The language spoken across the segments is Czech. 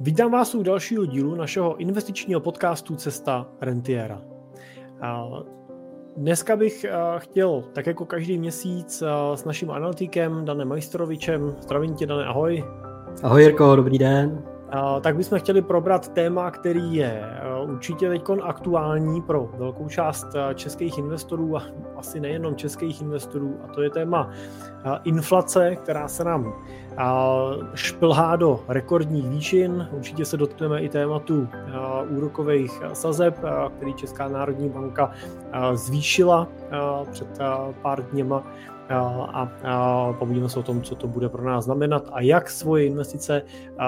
Vítám vás u dalšího dílu našeho investičního podcastu Cesta Rentiera. Dneska bych chtěl, tak jako každý měsíc, s naším analytikem Danem Majstorovičem, zdravím tě, Dane, ahoj. Ahoj Jirko, dobrý den. Tak bychom chtěli probrat téma, který je určitě teď aktuální pro velkou část českých investorů a asi nejenom českých investorů a to je téma inflace, která se nám šplhá do rekordních výšin. Určitě se dotkneme i tématu úrokových sazeb, který Česká národní banka zvýšila před pár dněma a, a povíme se o tom, co to bude pro nás znamenat a jak svoje investice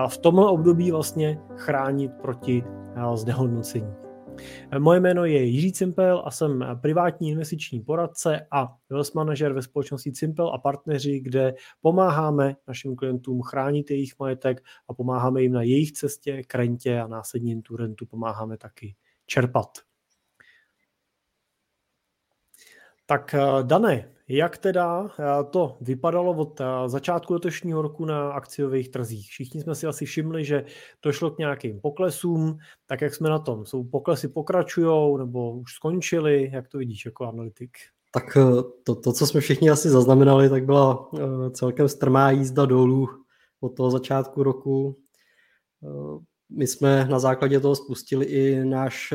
v tomhle období vlastně chránit proti znehodnocení. Moje jméno je Jiří Cimpel a jsem privátní investiční poradce a wealth manager ve společnosti Cimpel a partneři, kde pomáháme našim klientům chránit jejich majetek a pomáháme jim na jejich cestě k rentě a následně tu rentu pomáháme taky čerpat. Tak Dané, jak teda eh, to vypadalo od eh, začátku letošního roku na akciových trzích? Všichni jsme si asi všimli, že došlo k nějakým poklesům, tak jak jsme na tom? Jsou poklesy pokračují nebo už skončily? Jak to vidíš jako analytik? Tak eh, to, to, co jsme všichni asi zaznamenali, tak byla celkem strmá jízda dolů od toho začátku roku. My jsme na základě toho spustili i náš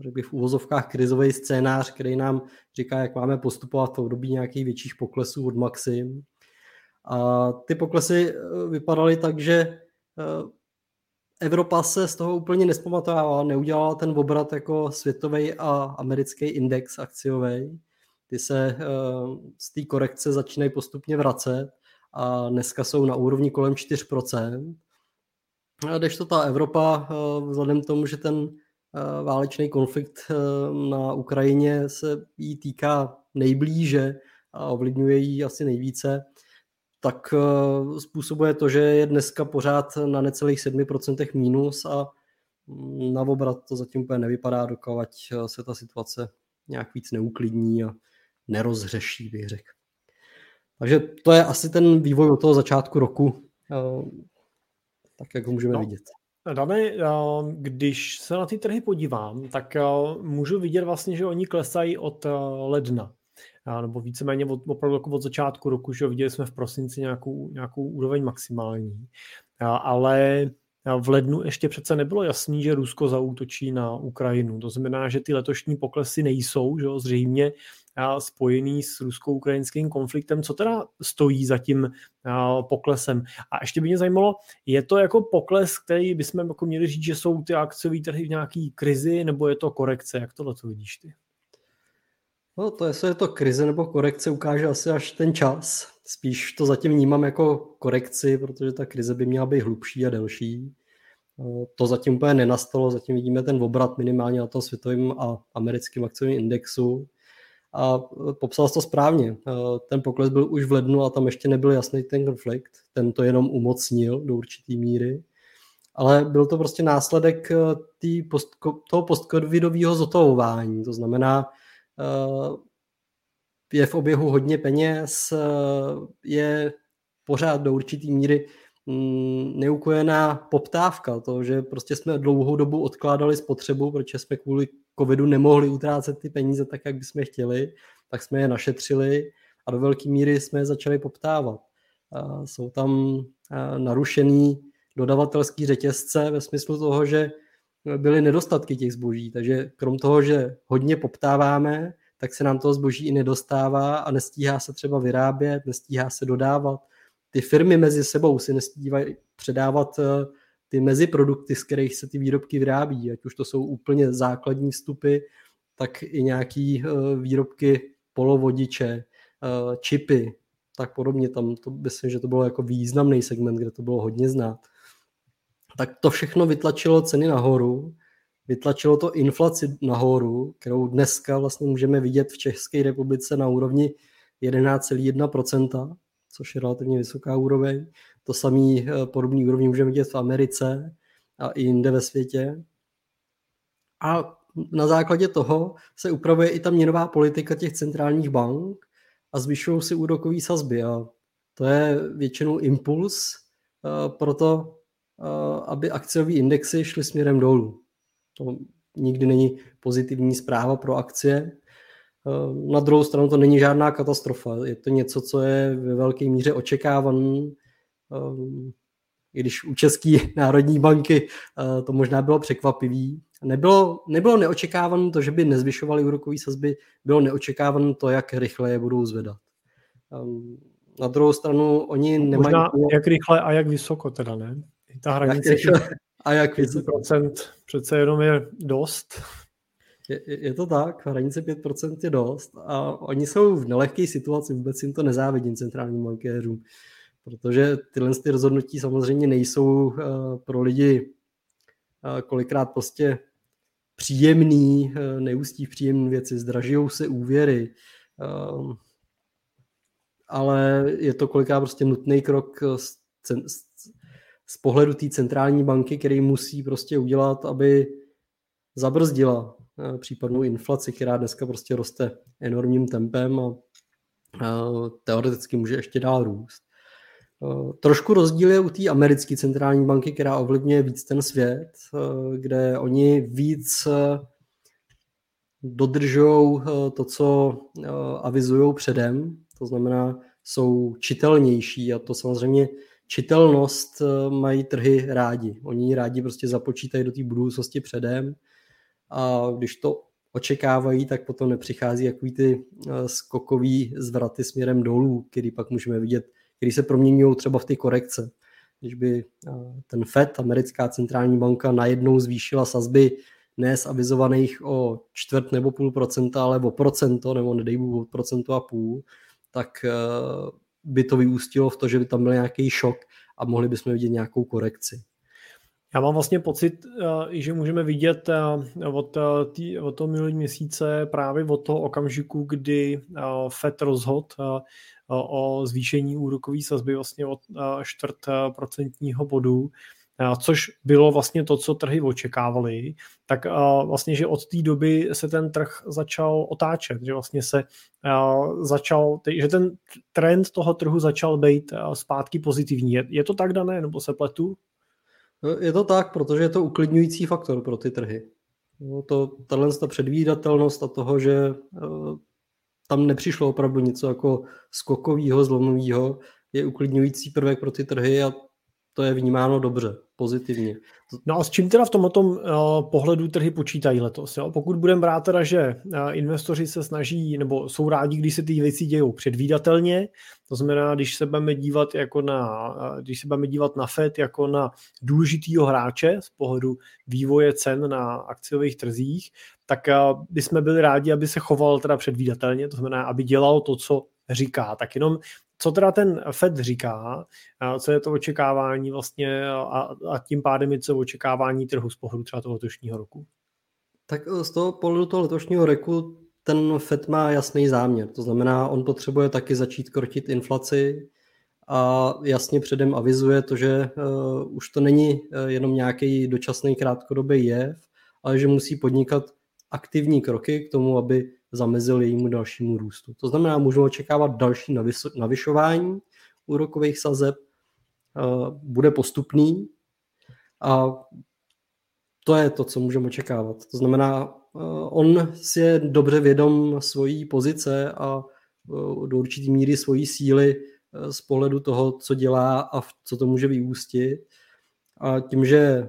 řekl bych v úvozovkách krizový scénář, který nám říká, jak máme postupovat v období nějakých větších poklesů od maxim. A ty poklesy eh, vypadaly tak, že eh, Evropa se z toho úplně nespamatovala, neudělala ten obrat jako světový a americký index akciový. Ty se eh, z té korekce začínají postupně vracet a dneska jsou na úrovni kolem 4%. A to ta Evropa, vzhledem k tomu, že ten válečný konflikt eh, na Ukrajině se jí týká nejblíže a ovlivňuje ji asi nejvíce, tak eh, způsobuje to, že je dneska pořád na necelých 7% mínus a mm, na obrat to zatím úplně nevypadá, dokud se ta situace nějak víc neuklidní a nerozřeší, bych řekl. Takže to je asi ten vývoj od toho začátku roku, tak jak ho můžeme no. vidět. Dane, když se na ty trhy podívám, tak můžu vidět vlastně, že oni klesají od ledna nebo víceméně od, opravdu jako od začátku roku, že viděli jsme v prosinci nějakou, nějakou úroveň maximální, ale v lednu ještě přece nebylo jasný, že Rusko zaútočí na Ukrajinu. To znamená, že ty letošní poklesy nejsou, že zřejmě spojený s rusko-ukrajinským konfliktem. Co teda stojí za tím poklesem? A ještě by mě zajímalo, je to jako pokles, který bychom jako měli říct, že jsou ty akciové trhy v nějaký krizi, nebo je to korekce? Jak tohle to vidíš ty? No to, jestli je to krize nebo korekce, ukáže asi až ten čas. Spíš to zatím vnímám jako korekci, protože ta krize by měla být hlubší a delší. To zatím úplně nenastalo, zatím vidíme ten obrat minimálně na tom světovém a americkém akciovém indexu a popsal to správně. Ten pokles byl už v lednu a tam ještě nebyl jasný ten konflikt. Ten to jenom umocnil do určité míry. Ale byl to prostě následek eh, tý post, toho postcovidového zotavování. To znamená, je v oběhu hodně peněz, je pořád do určité míry neukojená poptávka, to, že prostě jsme dlouhou dobu odkládali spotřebu, protože jsme kvůli covidu nemohli utrácet ty peníze tak, jak bychom chtěli, tak jsme je našetřili a do velké míry jsme je začali poptávat. Jsou tam narušený dodavatelský řetězce ve smyslu toho, že byly nedostatky těch zboží, takže krom toho, že hodně poptáváme, tak se nám toho zboží i nedostává a nestíhá se třeba vyrábět, nestíhá se dodávat. Ty firmy mezi sebou si nestíhají předávat ty meziprodukty, z kterých se ty výrobky vyrábí, ať už to jsou úplně základní vstupy, tak i nějaký eh, výrobky polovodiče, eh, čipy, tak podobně. Tam to myslím, že to bylo jako významný segment, kde to bylo hodně znát. Tak to všechno vytlačilo ceny nahoru, vytlačilo to inflaci nahoru, kterou dneska vlastně můžeme vidět v České republice na úrovni 11,1%, což je relativně vysoká úroveň. To samý eh, podobný úrovni můžeme vidět v Americe a i jinde ve světě. A na základě toho se upravuje i ta měnová politika těch centrálních bank a zvyšují si úrokové sazby. A to je většinou impuls eh, pro to aby akciové indexy šly směrem dolů. To nikdy není pozitivní zpráva pro akcie. Na druhou stranu to není žádná katastrofa. Je to něco, co je ve velké míře očekávaný. I když u České národní banky to možná bylo překvapivý. Nebylo, nebylo neočekávané to, že by nezvyšovali úrokové sazby, bylo neočekávané to, jak rychle je budou zvedat. Na druhou stranu oni nemají... Možná jak rychle a jak vysoko teda, ne? Ta hranice jak rychle a jak vysoko. procent přece jenom je dost. Je, je to tak, hranice 5% je dost a oni jsou v nelehké situaci, vůbec jim to nezávidím centrálním bankéřům, protože tyhle ty rozhodnutí samozřejmě nejsou uh, pro lidi uh, kolikrát prostě příjemný, uh, neústí v příjemné věci, zdražují se úvěry, uh, ale je to kolikrát prostě nutný krok z, z, z pohledu té centrální banky, který musí prostě udělat, aby zabrzdila případnou inflaci, která dneska prostě roste enormním tempem a teoreticky může ještě dál růst. Eh, trošku rozdíl je u té americké centrální banky, která ovlivňuje víc ten svět, eh, kde oni víc dodržují to, co avizují předem, to znamená, jsou čitelnější a to samozřejmě čitelnost eh, mají trhy rádi. Oni rádi prostě započítají do té budoucnosti předem a když to očekávají, tak potom nepřichází jaký ty eh, skokový zvraty směrem dolů, který pak můžeme vidět, který se proměňují třeba v ty korekce. Když by eh, ten FED, americká centrální banka, najednou zvýšila sazby ne z avizovaných o čtvrt nebo půl procenta, ale o procento, nebo nedej o procento a půl, tak eh, by to vyústilo v to, že by tam byl nějaký šok a mohli bychom vidět nějakou korekci. Já mám vlastně pocit, eh, že můžeme vidět eh, od, tý, od toho minulý měsíce právě od toho okamžiku, kdy FED rozhod o zvýšení úrokové sazby vlastně od čtvrt procentního bodu, což bylo vlastně to, co trhy očekávali, tak vlastně, že od té doby se ten trh začal otáčet, že vlastně se začal, že ten trend toho trhu začal být zpátky pozitivní. Je, je to tak dané, nebo se pletu? Je to tak, protože je to uklidňující faktor pro ty trhy. No to, tahle ta předvídatelnost a toho, že e, tam nepřišlo opravdu něco jako skokového, zlomového, je uklidňující prvek pro ty trhy a to je vnímáno dobře, pozitivně. No a s čím teda v tomto uh, pohledu trhy počítají letos? Jo? Pokud budeme brát teda, že uh, investoři se snaží, nebo jsou rádi, když se ty věci dějou předvídatelně, to znamená, když se budeme dívat jako na, uh, když se budeme dívat na FED jako na důležitýho hráče z pohledu vývoje cen na akciových trzích, tak bychom byli rádi, aby se choval teda předvídatelně, to znamená, aby dělal to, co říká. Tak jenom co teda ten Fed říká, co je to očekávání vlastně a, a tím pádem je to očekávání trhu z pohledu třeba toho letošního roku? Tak eh, z toho pohledu toho letošního roku ten Fed má jasný záměr. To znamená, on potřebuje taky začít krotit inflaci a jasně předem avizuje to, že uh, už to není uh, jenom nějaký dočasný krátkodobý jev, ale že musí podnikat aktivní kroky k tomu, aby zamezil jejímu dalšímu růstu. To znamená, můžu očekávat další navyšování úrokových sazeb, eh, bude postupný a to je to, co můžeme očekávat. To znamená, eh, on si je dobře vědom svojí pozice a eh, do určitý míry svojí síly z pohledu toho, co dělá a co to může vyústit. A tím, že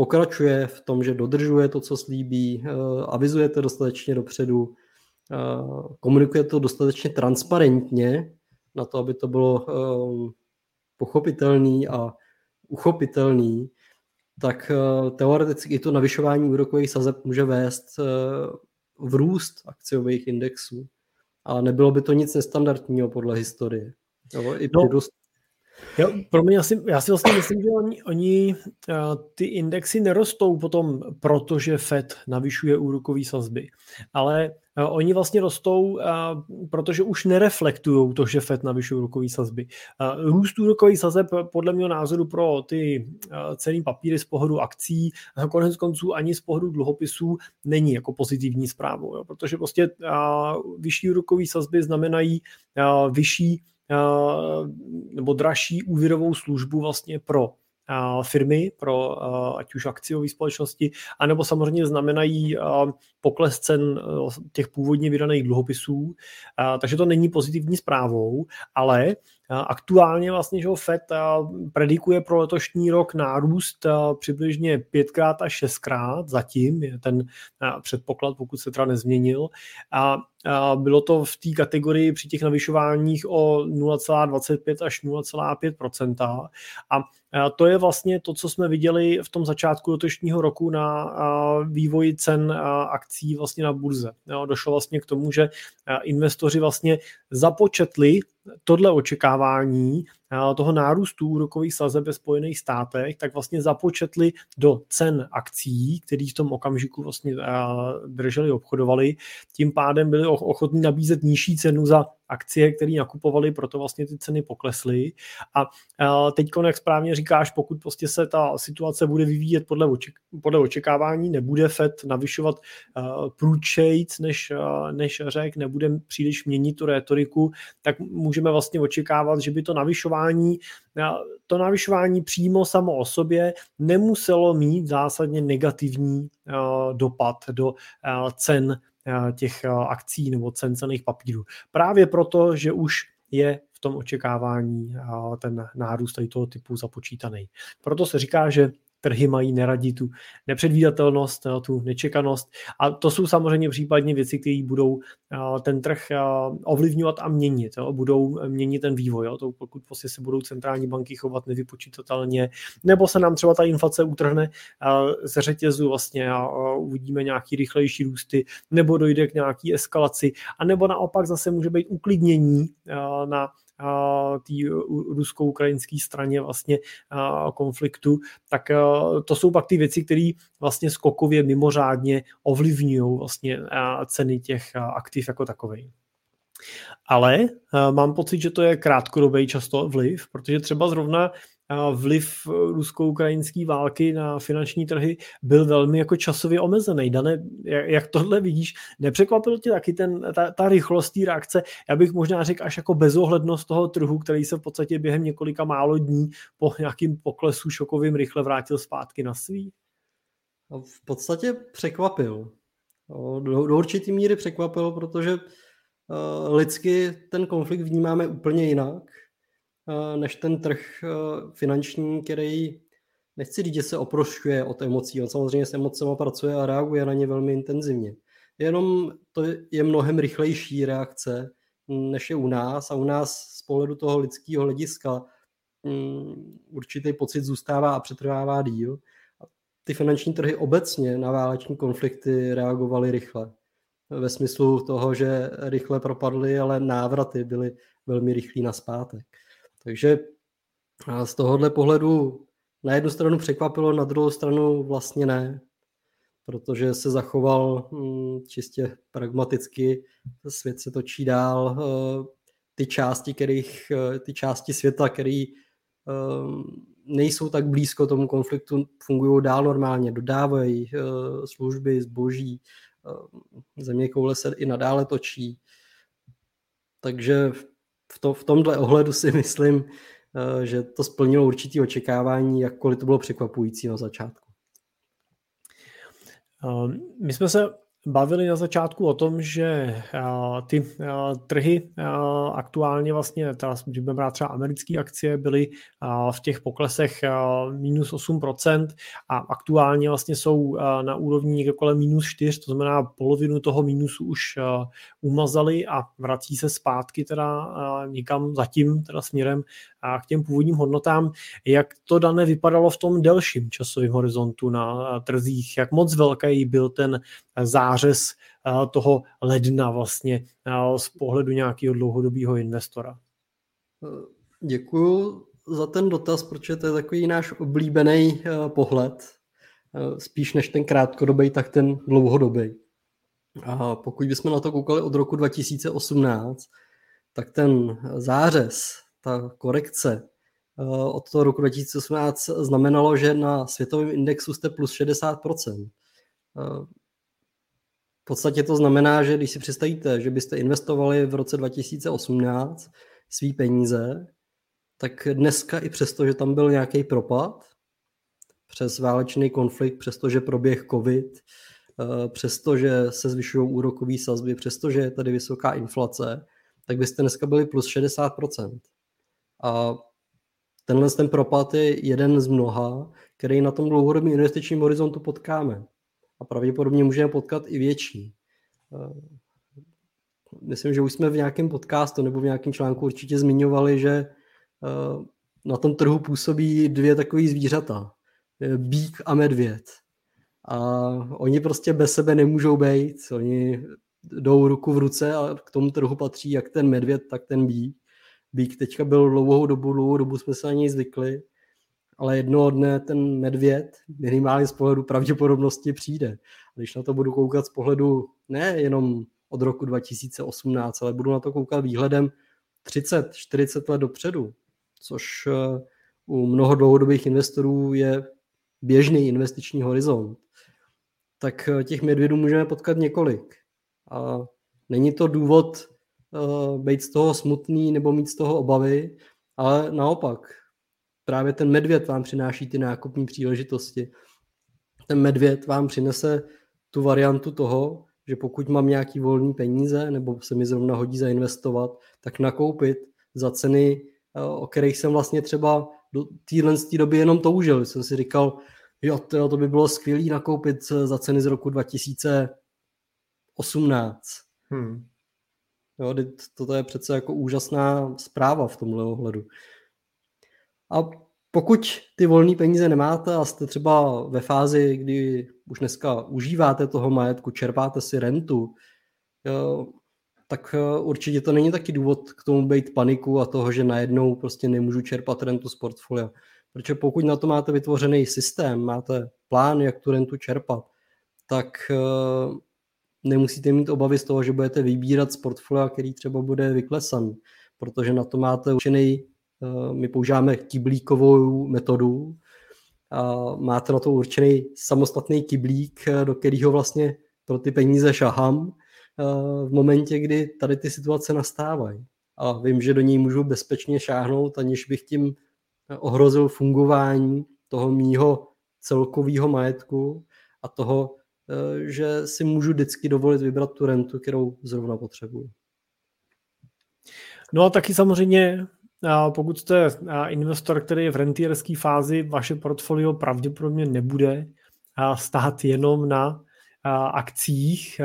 pokračuje v tom, že dodržuje to, co slíbí, eh, avizuje to dostatečně dopředu, eh, komunikuje to dostatečně transparentně na to, aby to bylo eh, pochopitelný a uchopitelný, tak teoreticky i to navyšování úrokových sazeb může vést v růst akciových indexů. A nebylo by to nic nestandardního podle historie. Jo, i no, Jo, pro mě asi, já si vlastně myslím, že oni, oni uh, ty indexy nerostou potom, protože Fed navyšuje úrokové sazby, ale uh, oni vlastně rostou, uh, protože už nereflektují to, že Fed navyšuje úrokové sazby. Růst úrokových sazeb podle mého názoru pro ty cený papíry z pohledu akcí konec konců ani z pohledu dluhopisů není jako pozitivní zprávou, jo, protože prostě vyšší úrokové sazby znamenají vyšší nebo dražší úvěrovou službu vlastně pro firmy pro ať už akciové společnosti, anebo samozřejmě znamenají pokles cen těch původně vydaných dluhopisů. Takže to není pozitivní zprávou, ale Aktuálně vlastně, že Fed predikuje pro letošní rok nárůst přibližně pětkrát až šestkrát, zatím je ten předpoklad, pokud se teda nezměnil. Bylo to v té kategorii při těch navyšováních o 0,25 až 0,5% A to je vlastně to, co jsme viděli v tom začátku letošního roku na vývoji cen akcí vlastně na burze. Došlo vlastně k tomu, že investoři vlastně započetli tohle očekávání toho nárůstu úrokových sazeb ve Spojených státech, tak vlastně započetli do cen akcí, který v tom okamžiku vlastně drželi, obchodovali. Tím pádem byli ochotní nabízet nižší cenu za akcie, které nakupovali, proto vlastně ty ceny poklesly. A teď, jak správně říkáš, pokud prostě se ta situace bude vyvíjet podle, oček, podle očekávání, nebude FED navyšovat průčejc, než, než řek, nebude příliš měnit tu rétoriku, tak můžeme vlastně očekávat, že by to navyšování to navyšování přímo samo o sobě nemuselo mít zásadně negativní dopad do cen Eh, těch eh, akcí nebo cen cených papírů. Právě proto, že už je v tom očekávání eh, ten nárůst toho typu započítaný. Proto se říká, že trhy mají neradit tu nepředvídatelnost, eh, tu nečekanost. A to jsou samozřejmě případně věci, které budou eh, ten trh eh, ovlivňovat a měnit, budou měnit ten vývoj, to pokud prostě se budou centrální banky chovat nevypočítatelně, nebo se nám třeba ta inflace utrhne ze řetězu vlastně a uvidíme nějaký rychlejší růsty, nebo dojde k nějaký eskalaci, a nebo naopak zase může být uklidnění na té rusko-ukrajinské straně vlastně konfliktu, tak to jsou pak ty věci, které vlastně skokově mimořádně ovlivňují vlastně ceny těch aktiv jako takových. Ale mám pocit, že to je krátkodobý často vliv, protože třeba zrovna vliv rusko-ukrajinské války na finanční trhy byl velmi jako časově omezený. Dane, jak tohle vidíš, nepřekvapil tě taky ten, ta, ta rychlost té reakce? Já bych možná řekl až jako bezohlednost toho trhu, který se v podstatě během několika málo dní po nějakým poklesu šokovým rychle vrátil zpátky na svý? No, v podstatě překvapil. Do, do určitý míry překvapil, protože uh, lidsky ten konflikt vnímáme úplně jinak Eh, než ten trh eh, finanční, který nechci říct, že se oprošťuje od emocí. On samozřejmě s emocemi pracuje a reaguje na ně velmi intenzivně. Jenom to je mnohem rychlejší reakce, než je u nás. A u nás z pohledu toho lidského hlediska mm, určitý pocit zůstává a přetrvává díl. Ty finanční trhy obecně na váleční konflikty reagovaly rychle. Ve smyslu toho, že rychle propadly, ale návraty byly velmi rychlý na zpátek. Takže z tohohle pohledu na jednu stranu překvapilo, na druhou stranu vlastně ne, protože se zachoval hm, čistě pragmaticky, svět se točí dál, eh, ty části, kterých, eh, ty části světa, které eh, nejsou tak blízko tomu konfliktu, fungují dál normálně, dodávají služby, zboží, země koule se i nadále točí. Takže v, to, v tomhle ohledu si myslím, eh, že to splnilo určitý očekávání, jakkoliv to bylo překvapující na začátku. Eh, my jsme se bavili na začátku o tom, že ty trhy aktuálně vlastně, teda, budeme brát třeba americké akcie, byly v těch poklesech minus 8% a aktuálně vlastně jsou na úrovni někde kolem minus 4, to znamená polovinu toho minusu už umazali a vrací se zpátky teda někam zatím teda směrem k těm původním hodnotám. Jak to dané vypadalo v tom delším časovém horizontu na trzích? Jak moc velký byl ten zářez toho ledna vlastně z pohledu nějakého dlouhodobého investora? Děkuju za ten dotaz, protože to je takový náš oblíbený eh, pohled. Eh, spíš než ten krátkodobý, tak ten dlouhodobý. A pokud bychom na to koukali od roku 2018, tak ten zářez, ta korekce eh, od toho roku 2018 znamenalo, že na světovém indexu jste plus 60%. V podstatě to znamená, že když si představíte, že byste investovali v roce 2018 svý peníze, tak dneska i přesto, že tam byl nějaký propad, přes válečný konflikt, přestože proběh covid, eh, přestože se zvyšují úrokové sazby, přestože je tady vysoká inflace, tak byste dneska byli plus 60%. A tenhle ten propad je jeden z mnoha, který na tom dlouhodobém investičním horizontu potkáme. A pravděpodobně můžeme potkat i větší. Eh, myslím, že už jsme v nějakém podcastu nebo v nějakém článku určitě zmiňovali, že eh, na tom trhu působí dvě takové zvířata. Bík a medvěd. A oni prostě bez sebe nemůžou být. Oni jdou ruku v ruce a k tomu trhu patří jak ten medvěd, tak ten bík. Bík teďka byl dlouhou dobu, dlouhou dobu jsme se na něj zvykli, ale jednoho dne ten medvěd minimálně z pohledu pravděpodobnosti přijde. A když na to budu koukat z pohledu ne jenom od roku 2018, ale budu na to koukat výhledem 30-40 let dopředu, což eh, u mnoho dlouhodobých investorů je běžný investiční horizont, tak eh, těch medvědů můžeme potkat několik. A není to důvod uh, být z toho smutný nebo mít z toho obavy, ale naopak, právě ten medvěd vám přináší ty nákupní příležitosti. Ten medvěd vám přinese tu variantu toho, že pokud mám nějaký volný peníze nebo se mi zrovna hodí zainvestovat, tak nakoupit za ceny, eh, o kterých jsem vlastně třeba do téhle doby jenom toužil. Jsem si říkal, jo, to, to by bylo skvělé nakoupit za ceny z roku 2018. Hmm. Jo, toto je přece jako úžasná zpráva v tomhle ohledu. A pokud ty volné peníze nemáte a jste třeba ve fázi, kdy už dneska užíváte toho majetku, čerpáte si rentu, tak eh, určitě to není taky důvod k tomu být paniku a toho, že najednou prostě nemůžu čerpat rentu z portfolia. Protože pokud na to máte vytvořený systém, máte plán, jak tu rentu čerpat, tak eh, nemusíte mít obavy z toho, že budete vybírat z portfolia, který třeba bude vyklesan, protože na to máte určený, my používáme kyblíkovou metodu, máte na to určený samostatný kyblík, do kterého vlastně pro ty peníze šahám v momentě, kdy tady ty situace nastávají. A vím, že do něj můžu bezpečně šáhnout, aniž bych tím ohrozil fungování toho mýho celkového majetku a toho, eh, že si můžu vždycky dovolit vybrat tu rentu, kterou zrovna potřebuji. No a taky samozřejmě, pokud jste investor, který je v rentierské fázi, vaše portfolio pravděpodobně nebude stát jenom na akcích,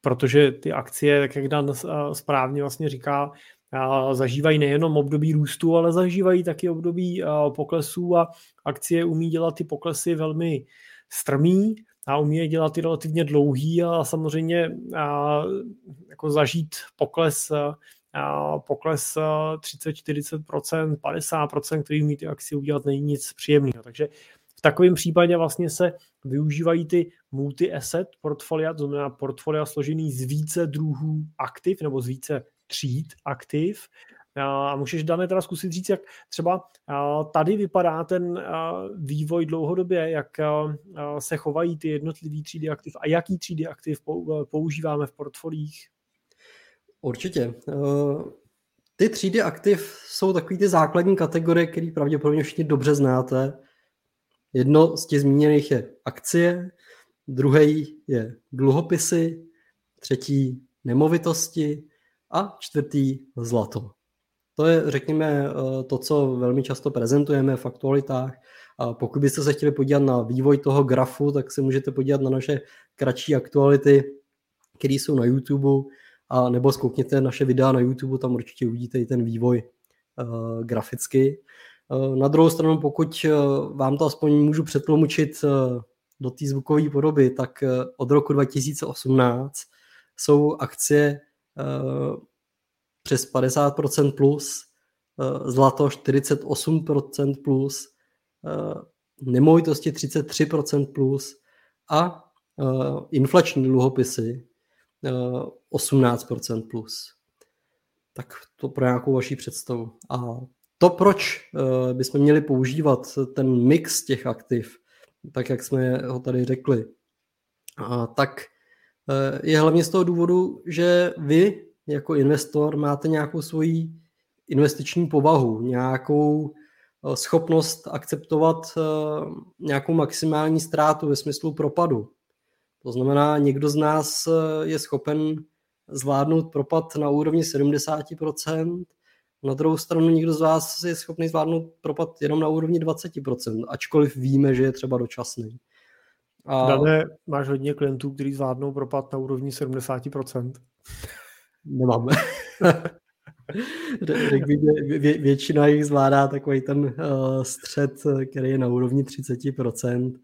protože ty akcie, tak jak Dan správně vlastně říká, zažívají nejenom období růstu, ale zažívají taky období poklesů a akcie umí dělat ty poklesy velmi strmý a umí je dělat i relativně dlouhý a samozřejmě jako zažít pokles pokles 30-40%, 50%, který umí ty akcie udělat, není nic příjemného. Takže v takovém případě vlastně se využívají ty multi-asset portfolia, to znamená portfolia složený z více druhů aktiv nebo z více tříd aktiv. A můžeš, Dané, teda zkusit říct, jak třeba tady vypadá ten vývoj dlouhodobě, jak se chovají ty jednotlivé třídy aktiv a jaký třídy aktiv používáme v portfolích? Určitě. Ty třídy aktiv jsou takový ty základní kategorie, které pravděpodobně všichni dobře znáte. Jedno z těch zmíněných je akcie, druhý je dluhopisy, třetí nemovitosti, a čtvrtý zlato. To je, řekněme, eh, to, co velmi často prezentujeme v aktualitách. A pokud byste se chtěli podívat na vývoj toho grafu, tak se můžete podívat na naše kratší aktuality, které jsou na YouTube, a nebo zkoukněte naše videa na YouTube, tam určitě uvidíte i ten vývoj uh, graficky. Uh, na druhou stranu, pokud uh, vám to aspoň můžu přetlumočit uh, do té zvukové podoby, tak uh, od roku 2018 jsou akcie Eh, přes 50% plus, eh, zlato 48% plus, eh, nemovitosti 33% plus a inflační dluhopisy 18% plus. Tak to pro nějakou vaši představu. A to, proč bychom měli používat ten mix těch aktiv, tak jak jsme ho tady řekli, tak Eh, je hlavně z toho důvodu, že vy jako investor máte nějakou svoji investiční povahu, nějakou schopnost akceptovat nějakou maximální ztrátu ve smyslu propadu. To znamená, někdo z nás je schopen zvládnout propad na úrovni 70%, na druhou stranu někdo z vás je schopný zvládnout propad jenom na úrovni 20%, ačkoliv víme, že je třeba dočasný. A... Dane, máš hodně klientů, kteří zvládnou propad na úrovni 70%? Nemáme. Vě, většina jich zvládá takový ten uh, střed, který je na úrovni 30%.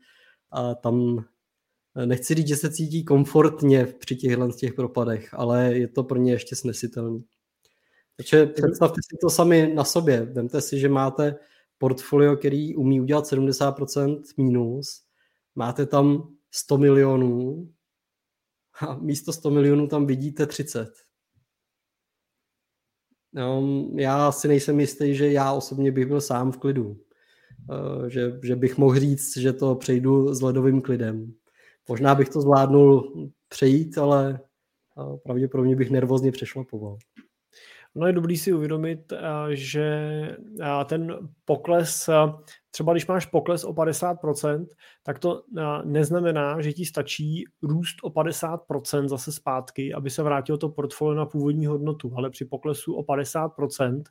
A tam eh, nechci říct, že se cítí komfortně při těchhle těch propadech, ale je to pro ně ještě snesitelný. Takže představte si to sami na sobě. Vemte si, že máte portfolio, který umí udělat 70% mínus, máte tam 100 milionů a místo 100 milionů tam vidíte 30. No, já si nejsem jistý, že já osobně bych byl sám v klidu. Eh, že, že bych mohl říct, že to přejdu s ledovým klidem. Možná bych to zvládnul přejít, ale pravděpodobně bych nervózně přešlapoval. No je dobrý si uvědomit, že ten pokles, třeba když máš pokles o 50%, tak to neznamená, že ti stačí růst o 50% zase zpátky, aby se vrátilo to portfolio na původní hodnotu, ale při poklesu o 50%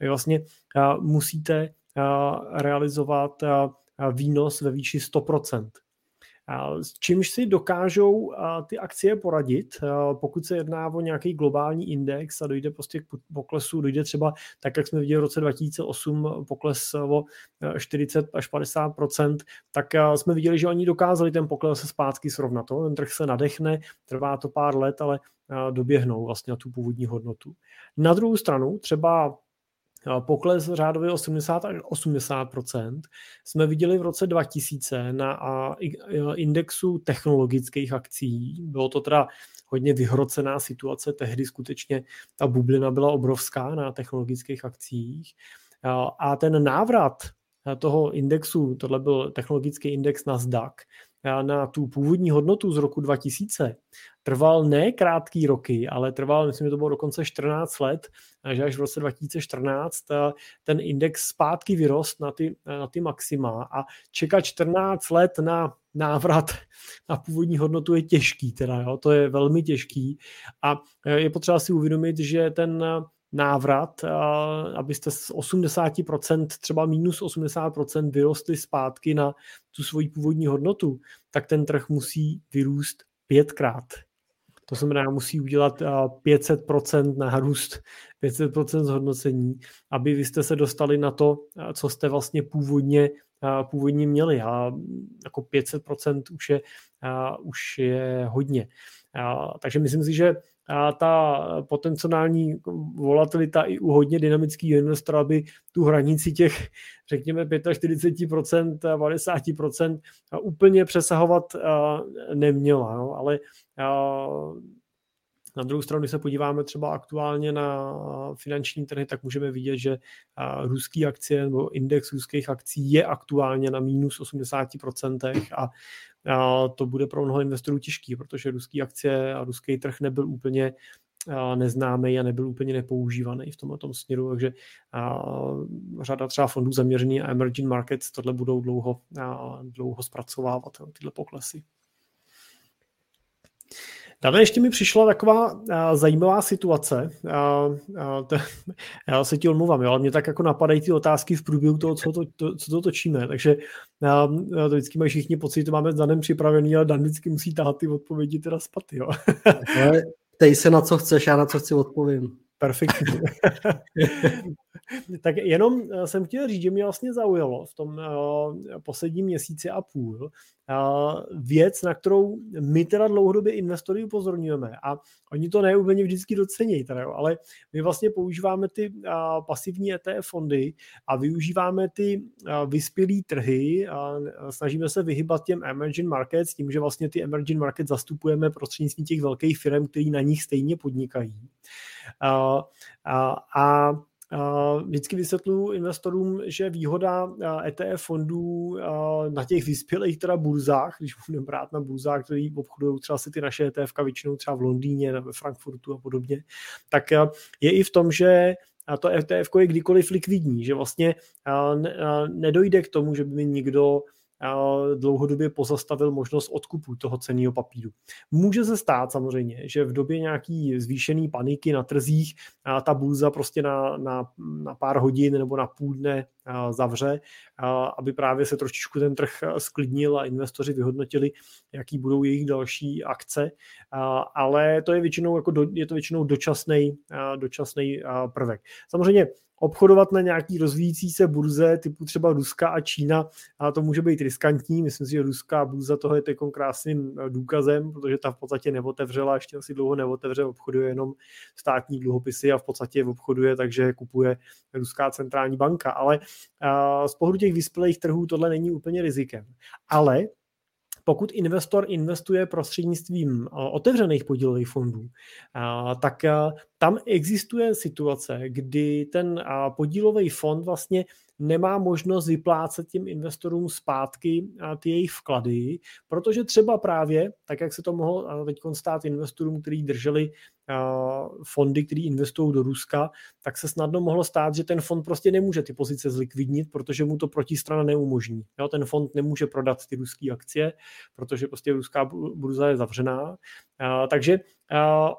vy vlastně musíte realizovat výnos ve výši 100%. S čímž si dokážou ty akcie poradit, pokud se jedná o nějaký globální index a dojde prostě k poklesu, dojde třeba, tak jak jsme viděli v roce 2008, pokles o 40 až 50 tak jsme viděli, že oni dokázali ten pokles se zpátky srovnat. Ten trh se nadechne, trvá to pár let, ale doběhnou vlastně na tu původní hodnotu. Na druhou stranu třeba pokles řádově 80 až 80 jsme viděli v roce 2000 na indexu technologických akcí. Bylo to teda hodně vyhrocená situace, tehdy skutečně ta bublina byla obrovská na technologických akcích. A ten návrat toho indexu, tohle byl technologický index Nasdaq, na tu původní hodnotu z roku 2000 trval ne krátký roky, ale trval, myslím, že to bylo dokonce 14 let, že až v roce 2014 ten index zpátky vyrost na ty, na ty maxima a čekat 14 let na návrat na původní hodnotu je těžký, teda, jo? to je velmi těžký a je potřeba si uvědomit, že ten návrat, abyste z 80%, třeba minus 80% vyrostli zpátky na tu svoji původní hodnotu, tak ten trh musí vyrůst pětkrát. To znamená, musí udělat 500% nárůst, 500% zhodnocení, aby vy jste se dostali na to, co jste vlastně původně, původně měli. A jako 500% už je, už je hodně. Takže myslím si, že a ta potenciální volatilita i u hodně dynamických investorů, aby tu hranici těch, řekněme, 45%, 50% úplně přesahovat neměla. No, ale na druhou stranu, když se podíváme třeba aktuálně na finanční trhy, tak můžeme vidět, že ruský akcie nebo index ruských akcí je aktuálně na minus 80% a a to bude pro mnoho investorů těžký, protože ruský akcie a ruský trh nebyl úplně neznámý a nebyl úplně nepoužívaný v tomto směru, takže a, řada třeba fondů zaměřený na emerging markets tohle budou dlouho, a, dlouho zpracovávat, tyhle poklesy. Dále ještě mi přišla taková uh, zajímavá situace. Uh, uh, to, já se ti omluvám, ale mě tak jako napadají ty otázky v průběhu toho, co to, to, co to točíme. Takže uh, to vždycky mají všichni pocit, že máme s Danem připravený, ale Dan vždycky musí tahat ty odpovědi teda spaty. Jo. Tej se na co chceš, já na co chci odpovím. Perfektní. tak jenom eh, jsem chtěl říct, že mě vlastně zaujalo v tom uh, posledním měsíci a půl uh, věc, na kterou my teda dlouhodobě investory upozorňujeme a oni to neúplně vždycky docení, teda, ale my vlastně používáme ty pasivní ETF fondy a využíváme ty vyspělé trhy a snažíme se vyhybat těm emerging markets tím, že vlastně ty emerging markets zastupujeme prostřednictvím těch velkých firm, který na nich stejně podnikají. Uh, a, a Vždycky vysvětluji investorům, že výhoda ETF fondů na těch vyspělých teda burzách, když budeme brát na burzách, který obchodují třeba si ty naše ETF většinou třeba v Londýně, ve Frankfurtu a podobně, tak je i v tom, že to ETF je kdykoliv likvidní, že vlastně nedojde k tomu, že by někdo dlouhodobě pozastavil možnost odkupu toho ceného papíru. Může se stát samozřejmě, že v době nějaký zvýšený paniky na trzích ta burza prostě na, na, na pár hodin nebo na půl dne zavře, aby právě se trošičku ten trh sklidnil a investoři vyhodnotili, jaký budou jejich další akce, ale to je většinou, jako do, je to většinou dočasný, dočasný prvek. Samozřejmě obchodovat na nějaký rozvíjící se burze typu třeba Ruska a Čína, a to může být riskantní. Myslím si, že ruská burza toho je teď krásným eh, důkazem, protože ta v podstatě neotevřela, ještě asi dlouho neotevře, obchoduje jenom státní dluhopisy a v podstatě obchoduje, takže kupuje ruská centrální banka. Ale eh, z pohledu těch vyspělých trhů tohle není úplně rizikem. Ale pokud investor investuje prostřednictvím eh, otevřených podílových fondů, eh, tak eh, tam existuje situace, kdy ten podílový fond vlastně nemá možnost vyplácet těm investorům zpátky ty jejich vklady, protože třeba právě, tak jak se to mohlo teď stát investorům, kteří drželi fondy, které investují do Ruska, tak se snadno mohlo stát, že ten fond prostě nemůže ty pozice zlikvidnit, protože mu to protistrana neumožní. Jo, ten fond nemůže prodat ty ruské akcie, protože prostě ruská burza je zavřená. Takže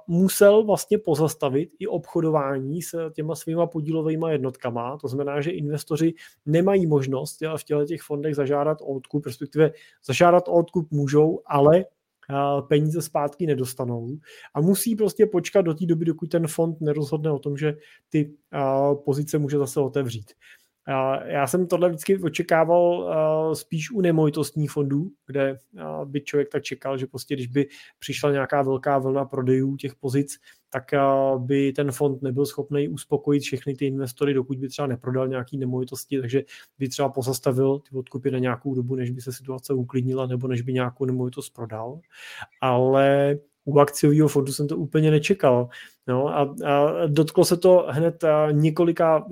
musel vlastně pozastavit i obchodování s těma svýma podílovými jednotkama. To znamená, že investoři nemají možnost v těchto těch fondech zažádat o odkup, respektive zažádat o odkup můžou, ale peníze zpátky nedostanou a musí prostě počkat do té doby, dokud ten fond nerozhodne o tom, že ty pozice může zase otevřít. Já jsem tohle vždycky očekával spíš u nemovitostních fondů, kde by člověk tak čekal, že prostě když by přišla nějaká velká vlna prodejů těch pozic, tak by ten fond nebyl schopný uspokojit všechny ty investory, dokud by třeba neprodal nějaký nemovitosti, takže by třeba pozastavil ty odkupy na nějakou dobu, než by se situace uklidnila nebo než by nějakou nemovitost prodal. Ale u akciového fondu jsem to úplně nečekal. No, a, a dotklo se to hned a, několika a,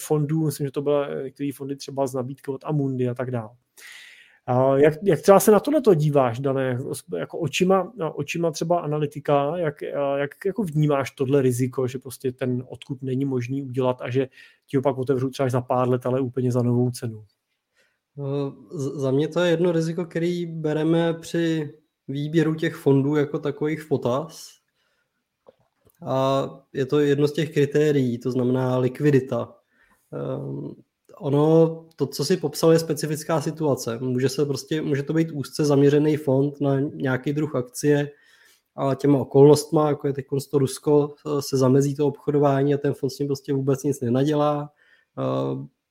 fondů, myslím, že to byly některé fondy třeba z nabídky od Amundi a tak dále. A jak, jak třeba se na tohle to díváš, Dané, jako očima, očima třeba analytika, jak, jak jako vnímáš tohle riziko, že prostě ten odkup není možný udělat a že ti opak otevřu třeba za pár let, ale úplně za novou cenu? No, za mě to je jedno riziko, který bereme při výběru těch fondů jako takových v potaz. A je to jedno z těch kritérií, to znamená likvidita. Um, ono, to, co si popsal, je specifická situace. Může, se prostě, může to být úzce zaměřený fond na nějaký druh akcie a těma okolnostma, jako je teď to Rusko, se zamezí to obchodování a ten fond s ním prostě vůbec nic nenadělá.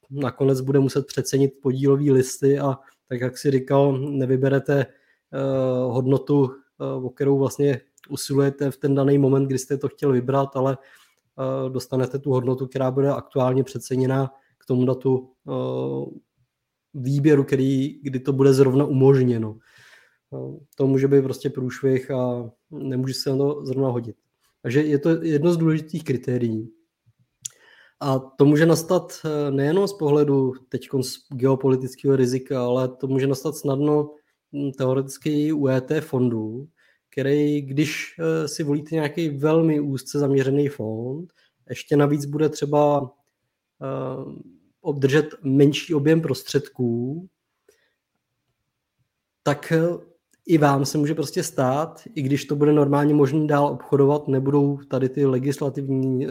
Nakonec bude muset přecenit podílový listy a tak, jak si říkal, nevyberete hodnotu, uh, o kterou vlastně usilujete v ten daný moment, kdy jste to chtěl vybrat, ale uh, dostanete tu hodnotu, která bude aktuálně přeceněna k tomu datu výběru, který, kdy to bude zrovna umožněno. To může být prostě průšvih a nemůže se na to zrovna hodit. Takže je to jedno z důležitých kritérií. A to může nastat nejenom z pohledu teď z geopolitického rizika, ale to může nastat snadno teoreticky u ET fondů, který, když eh, si volíte nějaký velmi úzce zaměřený fond, ještě navíc bude třeba uh, obdržet menší objem prostředků, tak eh, i vám se může prostě stát, i když to bude normálně možné dál obchodovat, nebudou tady ty legislativní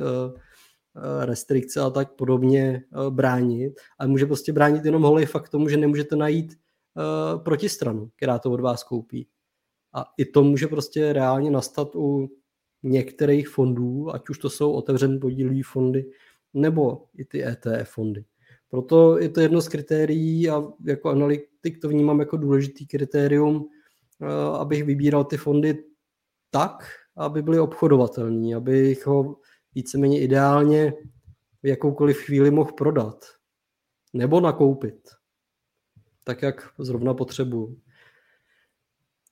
restrikce a tak podobně bránit, ale může prostě bránit jenom holej fakt tomu, že nemůžete najít uh, protistranu, která to od vás koupí. A i to může prostě reálně nastat u některých fondů, ať už to jsou otevřené podílové fondy, nebo i ty ETF fondy. Proto je to jedno z kritérií a jako analytik to vnímám jako důležitý kritérium, eh, abych vybíral ty fondy tak, aby byly obchodovatelní, abych ho víceméně ideálně v jakoukoliv chvíli mohl prodat nebo nakoupit tak, jak zrovna potřebuju.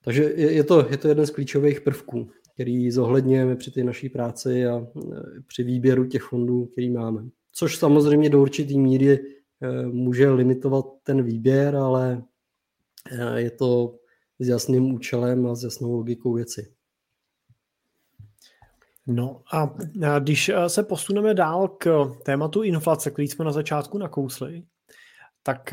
Takže je, je, to, je to jeden z klíčových prvků, který zohledňujeme při té naší práci a e, při výběru těch fondů, který máme. Což samozřejmě do určitý míry e, může limitovat ten výběr, ale e, je to s jasným účelem a s jasnou logikou věci. No a když se posuneme dál k tématu inflace, který jsme na začátku nakousli, tak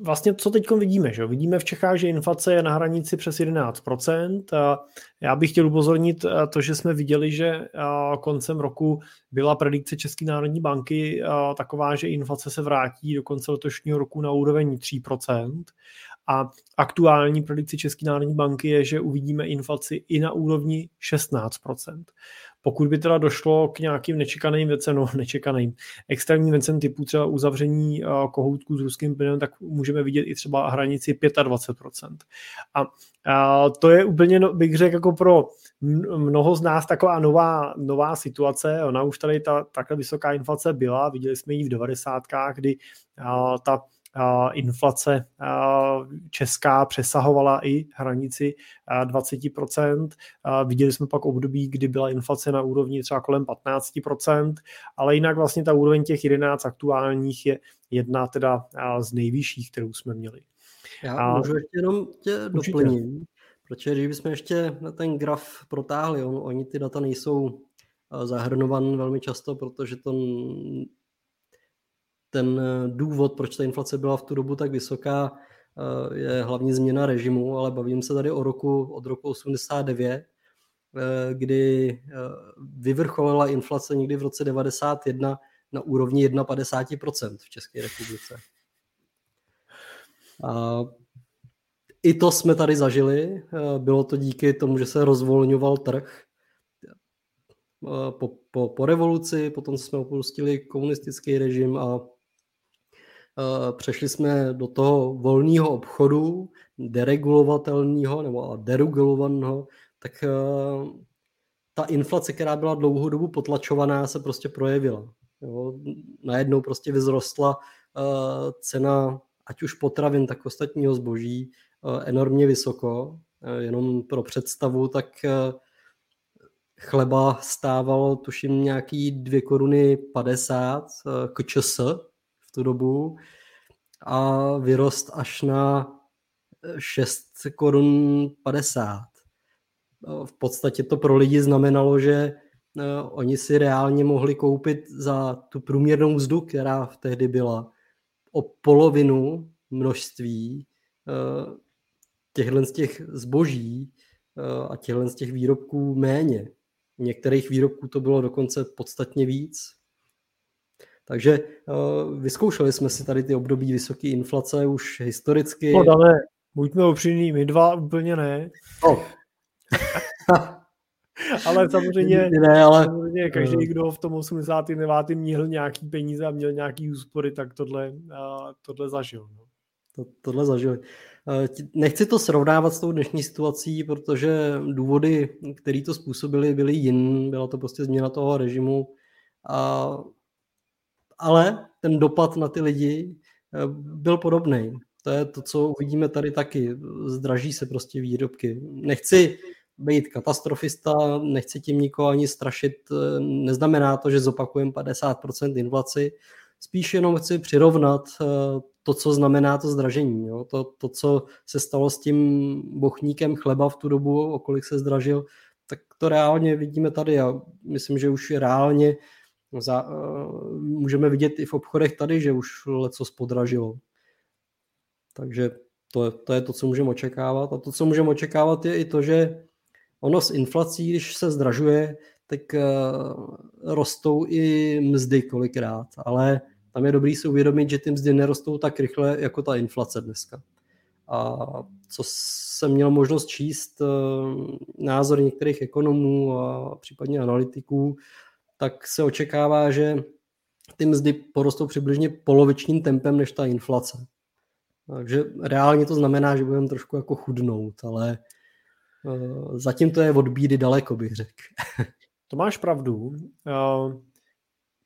vlastně co teď vidíme? Že? Vidíme v Čechách, že inflace je na hranici přes 11%. Já bych chtěl upozornit to, že jsme viděli, že koncem roku byla predikce České národní banky taková, že inflace se vrátí do konce letošního roku na úroveň 3%. A aktuální predikce České národní banky je, že uvidíme inflaci i na úrovni 16%. Pokud by teda došlo k nějakým nečekaným věcem, no nečekaným, extrémním věcem typu třeba uzavření kohoutků s ruským plynem, tak můžeme vidět i třeba hranici 25%. A, a to je úplně, no, bych řekl, jako pro mnoho z nás taková nová, nová situace. Ona už tady ta takhle vysoká inflace byla, viděli jsme ji v 90. kdy a, ta inflace česká přesahovala i hranici 20%. Viděli jsme pak období, kdy byla inflace na úrovni třeba kolem 15%, ale jinak vlastně ta úroveň těch 11 aktuálních je jedna teda z nejvyšších, kterou jsme měli. Já a... můžu ještě jenom tě doplnit, protože když bychom ještě na ten graf protáhli, on, oni ty data nejsou zahrnované velmi často, protože to ten eh, důvod, proč ta inflace byla v tu dobu tak vysoká, eh, je hlavně změna režimu, ale bavím se tady o roku od roku 89, eh, kdy vyvrcholila inflace někdy v roce 91 na úrovni 51% v České republice. A I to jsme tady zažili. Bylo to díky tomu, že se rozvolňoval trh. Po, po, po revoluci, potom jsme opustili komunistický režim a přešli jsme do toho volného obchodu, deregulovatelného nebo deregulovaného, tak eh, ta inflace, která byla dlouhou dobu potlačovaná, se prostě projevila. Jo. Najednou prostě vyzrostla uh, cena ať už potravin, tak ostatního zboží enormně vysoko. Jenom pro představu, tak chleba stával tuším nějaký 2 koruny 50 uh, kčs tu dobu a vyrost až na 6 korun 50. V podstatě to pro lidi znamenalo, že eh, oni si reálně mohli koupit za tu průměrnou mzdu, která v tehdy byla, o polovinu množství eh, těchto z těch zboží eh, a těchto z těch výrobků méně. U některých výrobků to bylo dokonce podstatně víc. Takže uh, vyzkoušeli jsme si tady ty období vysoké inflace už historicky. No dáme, buďme upřímní, my dva úplně ne. No. ale samozřejmě, ne, ale... samozřejmě každý, kdo v tom 89. měl nějaký peníze a měl nějaký úspory, tak tohle, uh, tohle zažil. No. To, tohle zažili. Eh, nechci to srovnávat s tou dnešní situací, protože důvody, které to způsobily, byly jin. Byla to prostě změna toho režimu. A ale ten dopad na ty lidi eh, byl podobný. To je to, co uvidíme tady taky. Zdraží se prostě výrobky. Nechci být katastrofista, nechci tím nikoho ani strašit. Eh, neznamená to, že zopakujeme 50% inflaci. Spíš jenom chci přirovnat eh, to, co znamená to zdražení. Jo? To, to, co se stalo s tím bochníkem chleba v tu dobu, o kolik se zdražil, tak to reálně vidíme tady a myslím, že už reálně za, uh, můžeme vidět i v obchodech tady, že už leco podražilo. Takže to, to je to, co můžeme očekávat. A to, co můžeme očekávat, je i to, že ono s inflací, když se zdražuje, tak uh, rostou i mzdy kolikrát, ale tam je dobrý si uvědomit, že ty mzdy nerostou tak rychle, jako ta inflace dneska. A co jsem měl možnost číst, uh, názor některých ekonomů a případně analytiků, tak se očekává, že ty mzdy porostou přibližně polovičním tempem než ta inflace. Takže reálně to znamená, že budeme trošku jako chudnout, ale uh, zatím to je od bídy daleko, bych řekl. To máš pravdu.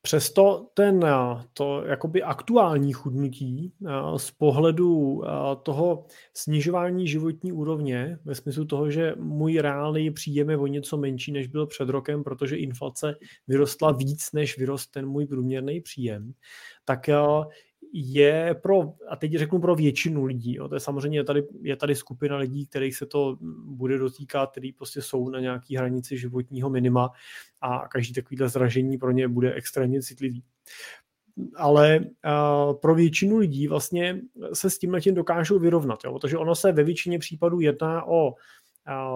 Přesto ten eh, to jakoby aktuální chudnutí eh, z pohledu eh, toho snižování životní úrovně, ve smyslu toho, že můj reálný příjem je o něco menší, než byl před rokem, protože inflace vyrostla víc, než vyrost ten můj průměrný příjem, tak je pro, a teď řeknu pro většinu lidí, jo, to je samozřejmě, tady, je tady skupina lidí, kterých se to bude dotýkat, který prostě jsou na nějaký hranici životního minima a každý takovýhle zražení pro ně bude extrémně citlivý. Ale uh, pro většinu lidí vlastně se s tím tím dokážou vyrovnat, jo, protože ono se ve většině případů jedná o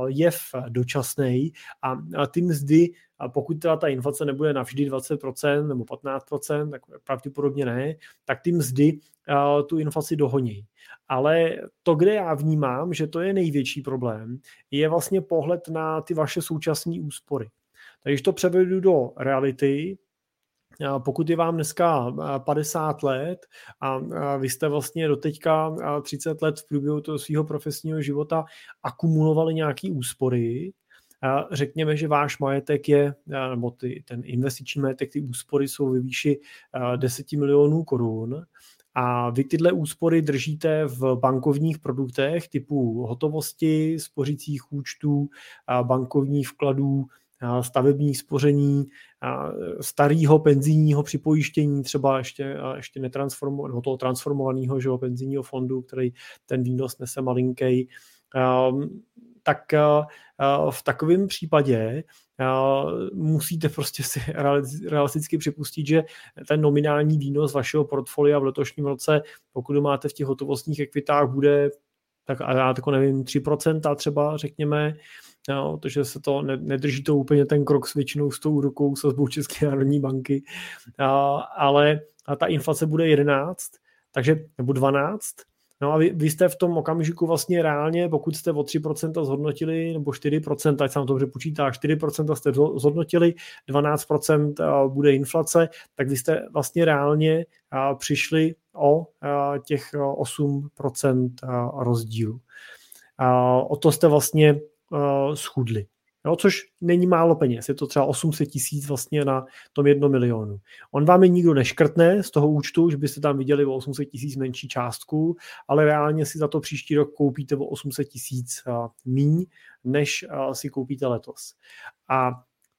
jev dočasný a ty mzdy, pokud teda ta inflace nebude navždy 20% nebo 15%, tak pravděpodobně ne, tak ty mzdy tu inflaci dohoní. Ale to, kde já vnímám, že to je největší problém, je vlastně pohled na ty vaše současné úspory. Takže to převedu do reality, pokud je vám dneska 50 let a vy jste vlastně do teďka 30 let v průběhu toho svého profesního života akumulovali nějaký úspory, řekněme, že váš majetek je, nebo ty, ten investiční majetek, ty úspory jsou ve výši 10 milionů korun, a vy tyhle úspory držíte v bankovních produktech typu hotovosti, spořících účtů, bankovních vkladů, stavebních spoření, starého penzijního připojištění, třeba ještě, ještě netransformovaného, toho transformovaného penzijního fondu, který ten výnos nese malinký, tak v takovém případě musíte prostě si realisticky připustit, že ten nominální výnos vašeho portfolia v letošním roce, pokud máte v těch hotovostních ekvitách, bude tak a já tako nevím, 3% třeba řekněme, jo, protože se to ne, nedrží to úplně ten krok s většinou s tou rukou sazbou České národní banky, a, ale a ta inflace bude 11, takže, nebo 12, No a vy, vy jste v tom okamžiku vlastně reálně, pokud jste o 3% zhodnotili, nebo 4%, ať se vám to dobře počítá, 4% jste zhodnotili, 12% bude inflace, tak vy jste vlastně reálně přišli o těch 8% rozdílu. O to jste vlastně schudli. Jo, což není málo peněz, je to třeba 800 tisíc vlastně na tom jedno milionu. On vám je nikdo neškrtne z toho účtu, že byste tam viděli o 800 tisíc menší částku, ale reálně si za to příští rok koupíte o 800 tisíc míň, než si koupíte letos. A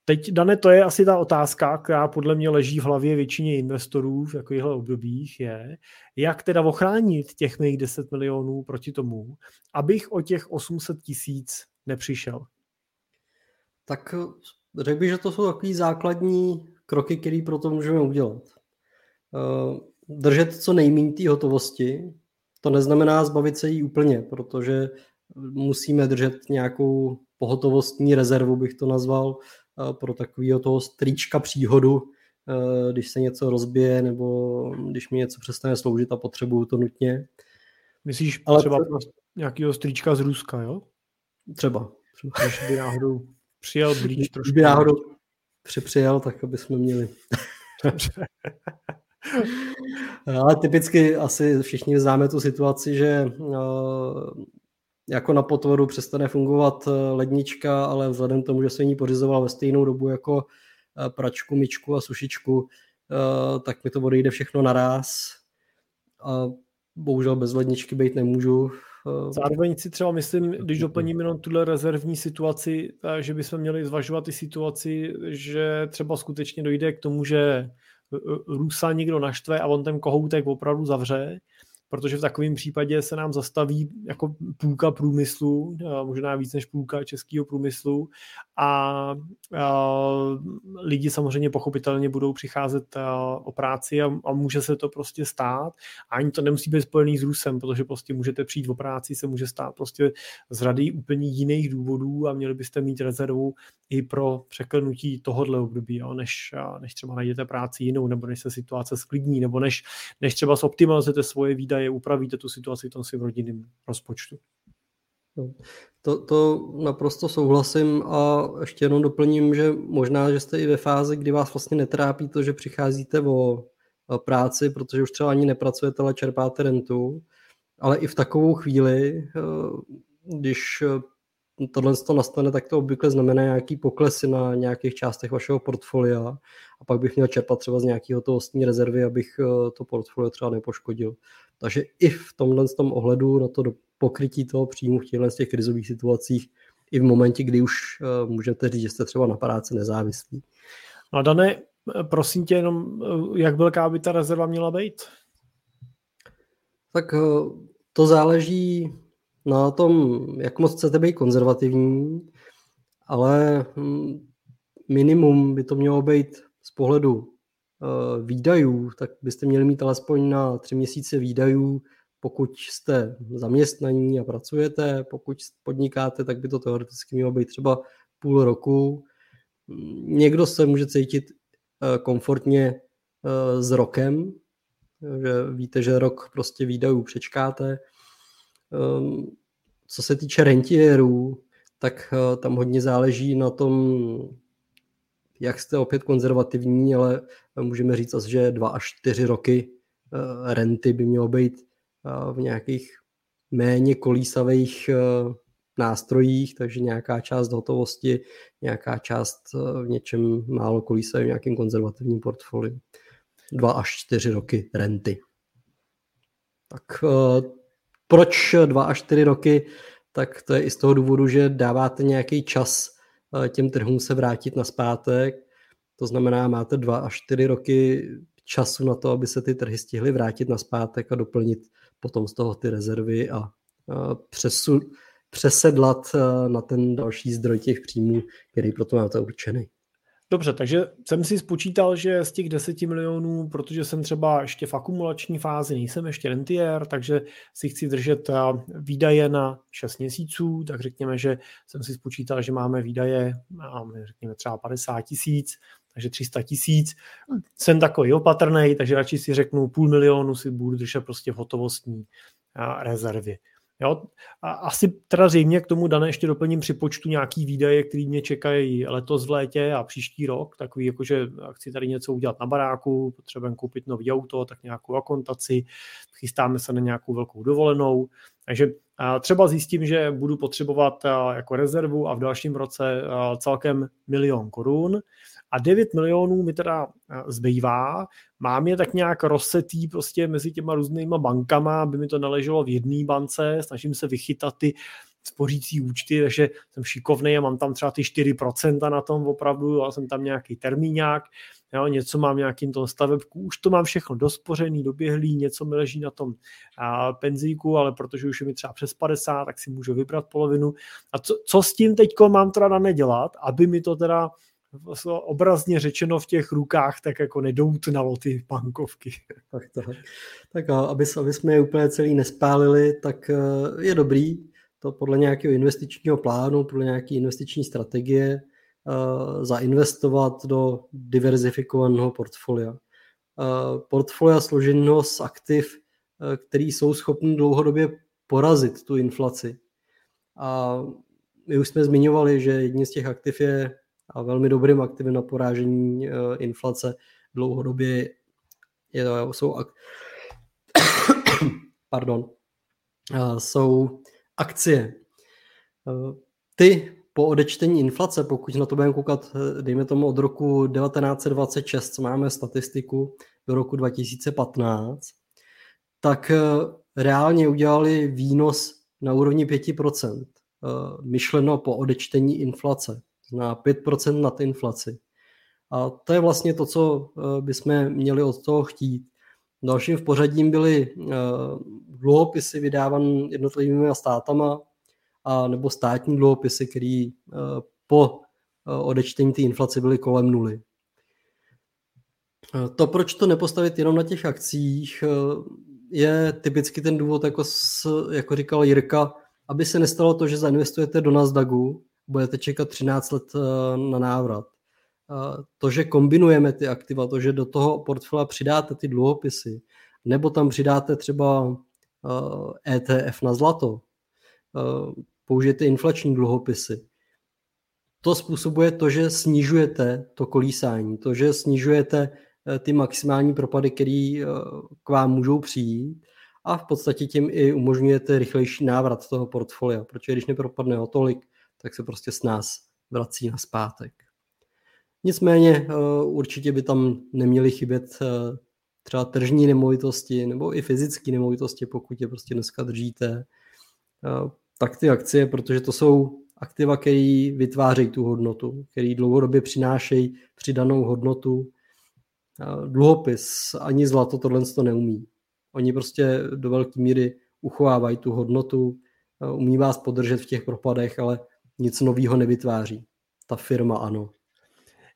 Teď, Dane, to je asi ta otázka, která podle mě leží v hlavě většině investorů v takovýchhle obdobích, je, jak teda ochránit těch mých 10 milionů proti tomu, abych o těch 800 tisíc nepřišel. Tak eh, řekl bych, že to jsou takové základní kroky, které pro to můžeme udělat. Eh, držet co nejméně té hotovosti, to neznamená zbavit se jí úplně, protože musíme držet nějakou pohotovostní rezervu, bych to nazval, eh, pro takového toho strýčka příhodu, když se něco rozbije nebo když mi něco přestane sloužit a potřebuju to nutně. Myslíš Ale třeba to... nějakého strýčka z Ruska, jo? Třeba. třeba. Když by náhodou přijel blíž trošku. Kdyby náhodou připřijel, tak aby jsme měli. Ale typicky asi všichni známe tu situaci, že eh, jako na potvoru přestane fungovat eh, lednička, ale vzhledem k tomu, že se ní pořizoval ve stejnou dobu jako eh, pračku, myčku a sušičku, tak mi to odejde všechno naraz. A bohužel bez ledničky být nemůžu. Zároveň si třeba myslím, když doplním jenom tuhle rezervní situaci, že bychom měli zvažovat i situaci, že třeba skutečně dojde k tomu, že Rusa někdo naštve a on ten kohoutek opravdu zavře protože v takovém případě se nám zastaví jako půlka průmyslu, možná víc než půlka českého průmyslu a, a lidi samozřejmě pochopitelně budou přicházet o práci a, a může se to prostě stát. A ani to nemusí být spojený s Rusem, protože prostě můžete přijít o práci, se může stát prostě z rady úplně jiných důvodů a měli byste mít rezervu i pro překlenutí tohohle období, jo, než, než třeba najdete práci jinou, nebo než se situace sklidní, nebo než, než třeba zoptimalizujete svoje výdaje, upravíte tu situaci v tom svým rodinným rozpočtu. To, to naprosto souhlasím a ještě jenom doplním, že možná, že jste i ve fázi, kdy vás vlastně netrápí to, že přicházíte o práci, protože už třeba ani nepracujete, ale čerpáte rentu, ale i v takovou chvíli, eh, když tohle to nastane, tak to obvykle znamená nějaký poklesy na nějakých částech vašeho portfolia. A pak bych měl čerpat třeba z nějakého hotovostní rezervy, abych eh, to portfolio třeba nepoškodil. Takže i v tomhle tom ohledu na to pokrytí toho příjmu v těchto z těch krizových situacích i v momentě, kdy už uh, můžete říct, že jste třeba na práci nezávislí. No Dané, prosím tě jenom, jak velká by ta rezerva měla být? Tak to záleží na tom, jak moc chcete být konzervativní, ale hm, minimum by to mělo být z pohledu výdajů, tak byste měli mít alespoň na tři měsíce výdajů, pokud jste zaměstnaní a pracujete, pokud podnikáte, tak by to teoreticky mělo být třeba půl roku. Někdo se může cítit uh, komfortně uh, s rokem, že víte, že rok prostě výdajů přečkáte. Um, co se týče rentierů, tak uh, tam hodně záleží na tom, jak jste opět konzervativní, ale můžeme říct asi, že dva až čtyři roky renty by mělo být v nějakých méně kolísavých nástrojích, takže nějaká část hotovosti, nějaká část v něčem málo kolísavém, v nějakém konzervativním portfoliu dva až čtyři roky renty. Tak uh, proč dva až čtyři roky? Tak to je i z toho důvodu, že dáváte nějaký čas těm trhům se vrátit na zpátek. To znamená, máte dva až čtyři roky času na to, aby se ty trhy stihly vrátit na zpátek a doplnit potom z toho ty rezervy a přesu, přesedlat na ten další zdroj těch příjmů, který proto máte určený. Dobře, takže jsem si spočítal, že z těch 10 milionů, protože jsem třeba ještě v akumulační fázi, nejsem ještě rentier, takže si chci držet eh, výdaje na 6 měsíců, tak řekněme, že jsem si spočítal, že máme výdaje, řekněme třeba 50 tisíc, takže 300 tisíc. Jsem takový opatrný, takže radši si řeknu půl milionu si budu držet prostě v hotovostní eh, rezervě. Jo? A asi teda zřejmě k tomu dané ještě doplním při počtu nějaký výdaje, který mě čekají letos v létě a příští rok, takový jako, že chci tady něco udělat na baráku, potřebujeme koupit nový auto, tak nějakou akontaci, chystáme se na nějakou velkou dovolenou, takže třeba zjistím, že budu potřebovat jako rezervu a v dalším roce celkem milion korun a 9 milionů mi teda eh, zbývá. Mám je tak nějak rozsetý prostě mezi těma různýma bankama, aby mi to naleželo v jedné bance, snažím se vychytat ty spořící účty, takže jsem šikovný a mám tam třeba ty 4% na tom opravdu, já jsem tam nějaký termíňák, jo, něco mám nějakým tom stavebku, už to mám všechno dospořený, doběhlý, něco mi leží na tom a, penzíku, ale protože už je mi třeba přes 50, tak si můžu vybrat polovinu. A co, co s tím teďko mám teda nedělat, aby mi to teda obrazně řečeno v těch rukách tak jako nedoutnalo ty bankovky. Tak, tak. tak a aby, aby jsme je úplně celý nespálili, tak eh, je dobrý to podle nějakého investičního plánu, podle nějaké investiční strategie uh, zainvestovat do diverzifikovaného portfolia. Uh, portfolia složeného z aktiv, který jsou schopni dlouhodobě porazit tu inflaci. A my už jsme zmiňovali, že jedním z těch aktiv je a velmi dobrým aktivem na porážení uh, inflace dlouhodobě je, jsou ak- pardon, uh, jsou akcie. Uh, ty po odečtení inflace, pokud na to budeme koukat, dejme tomu od roku 1926, co máme statistiku, do roku 2015, tak reálně udělali výnos na úrovni 5%, myšleno po odečtení inflace na 5% nad inflaci. A to je vlastně to, co eh, bychom měli od toho chtít. Dalším v pořadím byly eh, dluhopisy vydávané jednotlivými státama a nebo státní dluhopisy, které eh, po odečtení té inflace byly kolem nuly. To, proč to nepostavit jenom na těch akcích, je typicky ten důvod, jako, s, jako říkal Jirka, aby se nestalo to, že zainvestujete do Nasdaqu budete čekat 13 let eh, na návrat. Eh, to, že kombinujeme ty aktiva, to, že do toho portfolia přidáte ty dluhopisy, nebo tam přidáte třeba ETF eh, e na zlato, použijete inflační dluhopisy, to způsobuje to, že snižujete to kolísání, to, že snižujete ty maximální propady, které k vám můžou přijít a v podstatě tím i umožňujete rychlejší návrat toho portfolia, protože když nepropadne o tolik, tak se prostě s nás vrací na zpátek. Nicméně eh, určitě by tam neměly chybět eh, třeba tržní nemovitosti nebo i fyzické nemovitosti, pokud je prostě dneska držíte, eh, tak ty akcie, protože to jsou aktiva, které vytvářejí tu hodnotu, které dlouhodobě přinášejí přidanou hodnotu. Dluhopis ani zlato tohle to neumí. Oni prostě do velké míry uchovávají tu hodnotu, umí vás podržet v těch propadech, ale nic nového nevytváří. Ta firma ano.